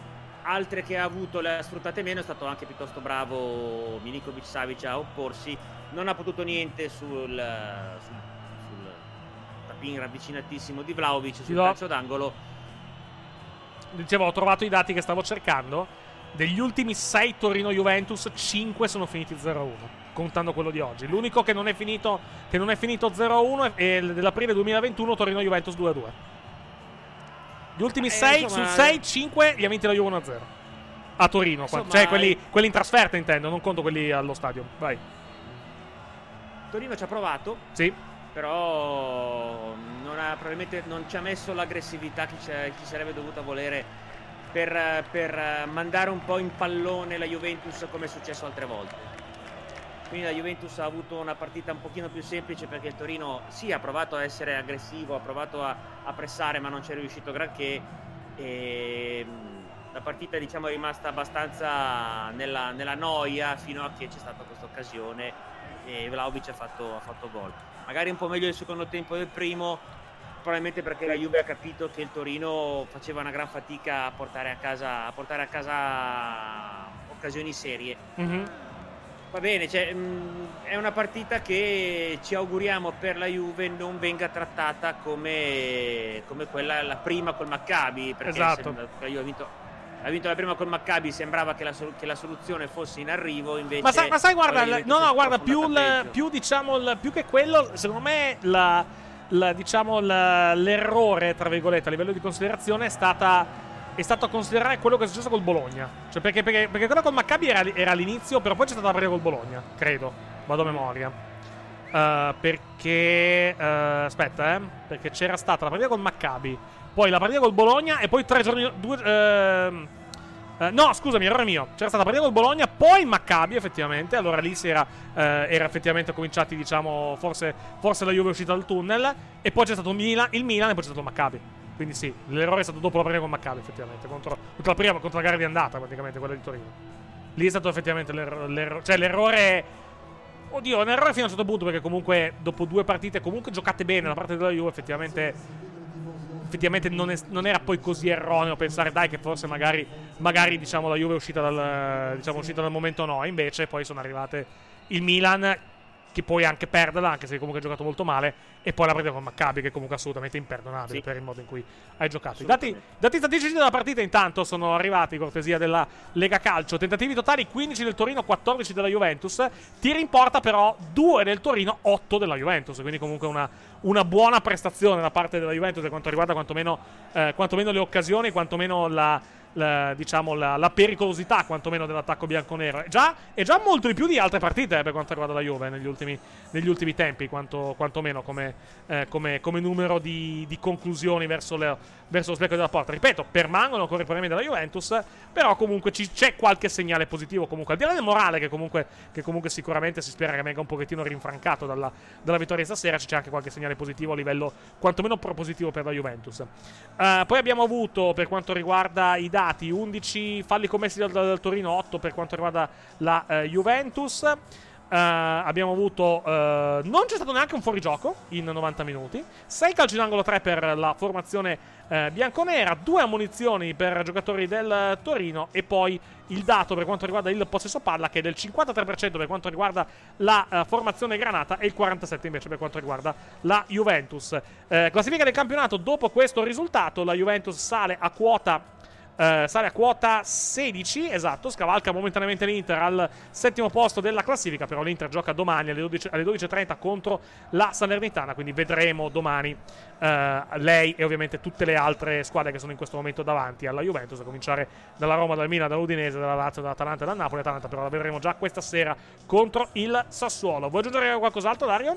Altre che ha avuto le ha sfruttate meno, è stato anche piuttosto bravo Milinkovic Savic a opporsi. Non ha potuto niente sul, sul, sul tapin ravvicinatissimo di Vlaovic sul do- calcio d'angolo. Dicevo, ho trovato i dati che stavo cercando. Degli ultimi 6 Torino-Juventus, 5 sono finiti 0-1, contando quello di oggi. L'unico che non è finito, che non è finito 0-1 è il dell'aprile 2021 Torino-Juventus 2-2. Gli ultimi Eh, 6 insomma- su 6, 5 li ha vinti la Juve 1-0. A Torino, Insomma, cioè quelli, eh- quelli in trasferta intendo, non conto quelli allo stadio. Vai. Torino ci ha provato, Sì. però non ha- probabilmente non ci ha messo l'aggressività che ci, ci sarebbe dovuta volere per, per mandare un po' in pallone la Juventus come è successo altre volte. Quindi la Juventus ha avuto una partita un pochino più semplice perché il Torino sì ha provato a essere aggressivo, ha provato a, a pressare ma non ci è riuscito granché e mh, la partita diciamo è rimasta abbastanza nella, nella noia fino a che c'è stata questa occasione e Vlaovic ha fatto, ha fatto gol. Magari un po' meglio il secondo tempo del primo, probabilmente perché la Juve ha capito che il Torino faceva una gran fatica a portare a casa, a portare a casa occasioni serie. Mhm. Va bene, cioè, mh, è una partita che ci auguriamo per la Juve non venga trattata come, come quella la prima col Maccabi. Perché Esatto. sembra- la Juve ha vinto, ha vinto la prima col Maccabi, sembrava che la, che la soluzione fosse in arrivo, invece... Ma sai, ma sai, guarda, la no, no, guarda, più, il- più diciamo, il- più che quello, secondo me, la, diciamo, l'errore, tra virgolette, a livello di considerazione è stata. È stato a considerare quello che è successo col Bologna. Cioè, perché, perché, perché quello col Maccabi era, era all'inizio, però poi c'è stata la partita col Bologna, credo. Vado a memoria. Uh, perché. uh, aspetta, eh. Perché c'era stata la partita col Maccabi, poi la partita col Bologna, e poi tre giorni. Due, ehm, eh, no, scusami, errore mio. C'era stata la partita col Bologna, poi il Maccabi, effettivamente. Allora lì si era, eh, era effettivamente cominciati, diciamo, forse, forse la Juve è uscita dal tunnel. E poi c'è stato il Milan, il Milan e poi c'è stato il Maccabi. Quindi sì, l'errore è stato dopo la partita con Maccabi, effettivamente. Contro, contro la prima, contro la gara di andata, praticamente, quella di Torino. Lì è stato effettivamente l'erro- l'errore. Cioè, l'errore. Oddio, un errore fino a un certo punto, perché comunque dopo due partite, comunque giocate bene la parte della Juve, effettivamente effettivamente non, è- non era poi così erroneo pensare dai che forse magari, magari diciamo la Juve è uscita dal, diciamo, uscita dal momento no invece poi sono arrivate il Milan che poi anche perderla anche se comunque ha giocato molto male e poi la partita con Maccabi che è comunque assolutamente imperdonabile Sì. per il modo in cui hai giocato. I dati, dati statistici della partita intanto sono arrivati cortesia della Lega Calcio. Tentativi totali 15 del Torino 14 della Juventus. Tiri in porta però 2 del Torino 8 della Juventus. Quindi comunque una, una buona prestazione da parte della Juventus per quanto riguarda quantomeno, eh, quantomeno le occasioni quantomeno la, la- diciamo la, la pericolosità quantomeno dell'attacco bianconero. È già, è già molto di più di altre partite eh, per quanto riguarda la Juve negli ultimi, negli ultimi tempi quanto, quantomeno come, eh, come, come numero di, di conclusioni verso, le- verso lo specchio della porta. Ripeto permangono ancora i problemi della Juventus però comunque ci- c'è qualche segnale positivo comunque al di là del morale che comunque, che comunque sicuramente si spera che venga un pochettino rinfrancato dalla, dalla vittoria stasera c'è anche qualche segnale positivo a livello quantomeno propositivo per la Juventus. Eh, poi abbiamo avuto per quanto riguarda i dati 11 falli commessi dal, dal Torino 8 per quanto riguarda la eh, Juventus. Eh, abbiamo avuto eh, non c'è stato neanche un fuorigioco in 90 minuti. 6 calci d'angolo 3 per la formazione eh, bianconera 2 ammonizioni per giocatori del Torino e poi il dato per quanto riguarda il possesso palla che è del 53% per quanto riguarda la eh, formazione granata e il 47% invece per quanto riguarda la Juventus. Eh, classifica del campionato dopo questo risultato la Juventus sale a quota eh, sale a quota 16, esatto, scavalca momentaneamente l'Inter al settimo posto della classifica, però l'Inter gioca domani alle 12 alle 12.30 contro la Salernitana, quindi vedremo domani eh, lei e ovviamente tutte le altre squadre che sono in questo momento davanti alla Juventus, a cominciare dalla Roma, dal Milan, dall'Udinese, dalla Lazio, dall'Atalanta e dal Napoli. Atalanta però la vedremo già questa sera contro il Sassuolo. Vuoi aggiungere qualcos'altro, Dario?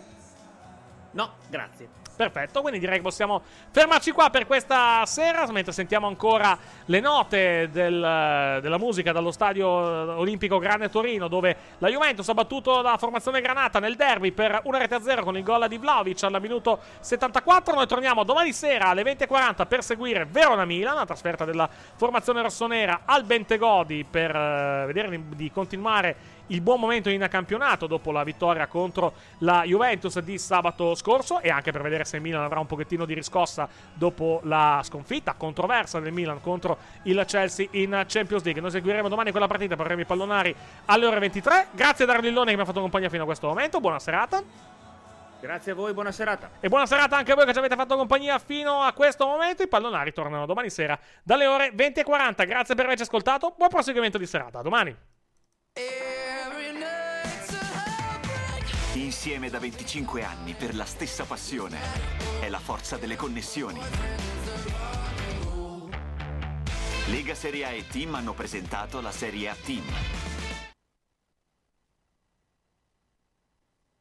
No, grazie. Perfetto, quindi direi che possiamo fermarci qua per questa sera, mentre sentiamo ancora le note del- della musica dallo stadio olimpico Grande Torino, dove la Juventus ha battuto la formazione granata nel derby per una rete a zero con il gol di Vlaovic al minuto 74. Noi torniamo domani sera alle 20.40 per seguire Verona-Milan, la trasferta della formazione rossonera al Bentegodi per eh, vedere di continuare il buon momento in campionato dopo la vittoria contro la Juventus di sabato scorso e anche per vedere se il Milan avrà un pochettino di riscossa dopo la sconfitta controversa del Milan contro il Chelsea in Champions League. Noi seguiremo domani quella partita per i pallonari alle ore 23. Grazie a Dario Lillone che mi ha fatto compagnia fino a questo momento. Buona serata. Grazie a voi, buona serata. E buona serata anche a voi che ci avete fatto compagnia fino a questo momento. I pallonari tornano domani sera dalle ore 20.40. Grazie per averci ascoltato. Buon proseguimento di serata. A domani. Insieme da 25 anni per la stessa passione. È la forza delle connessioni. Lega Serie A e Team hanno presentato la Serie A Team.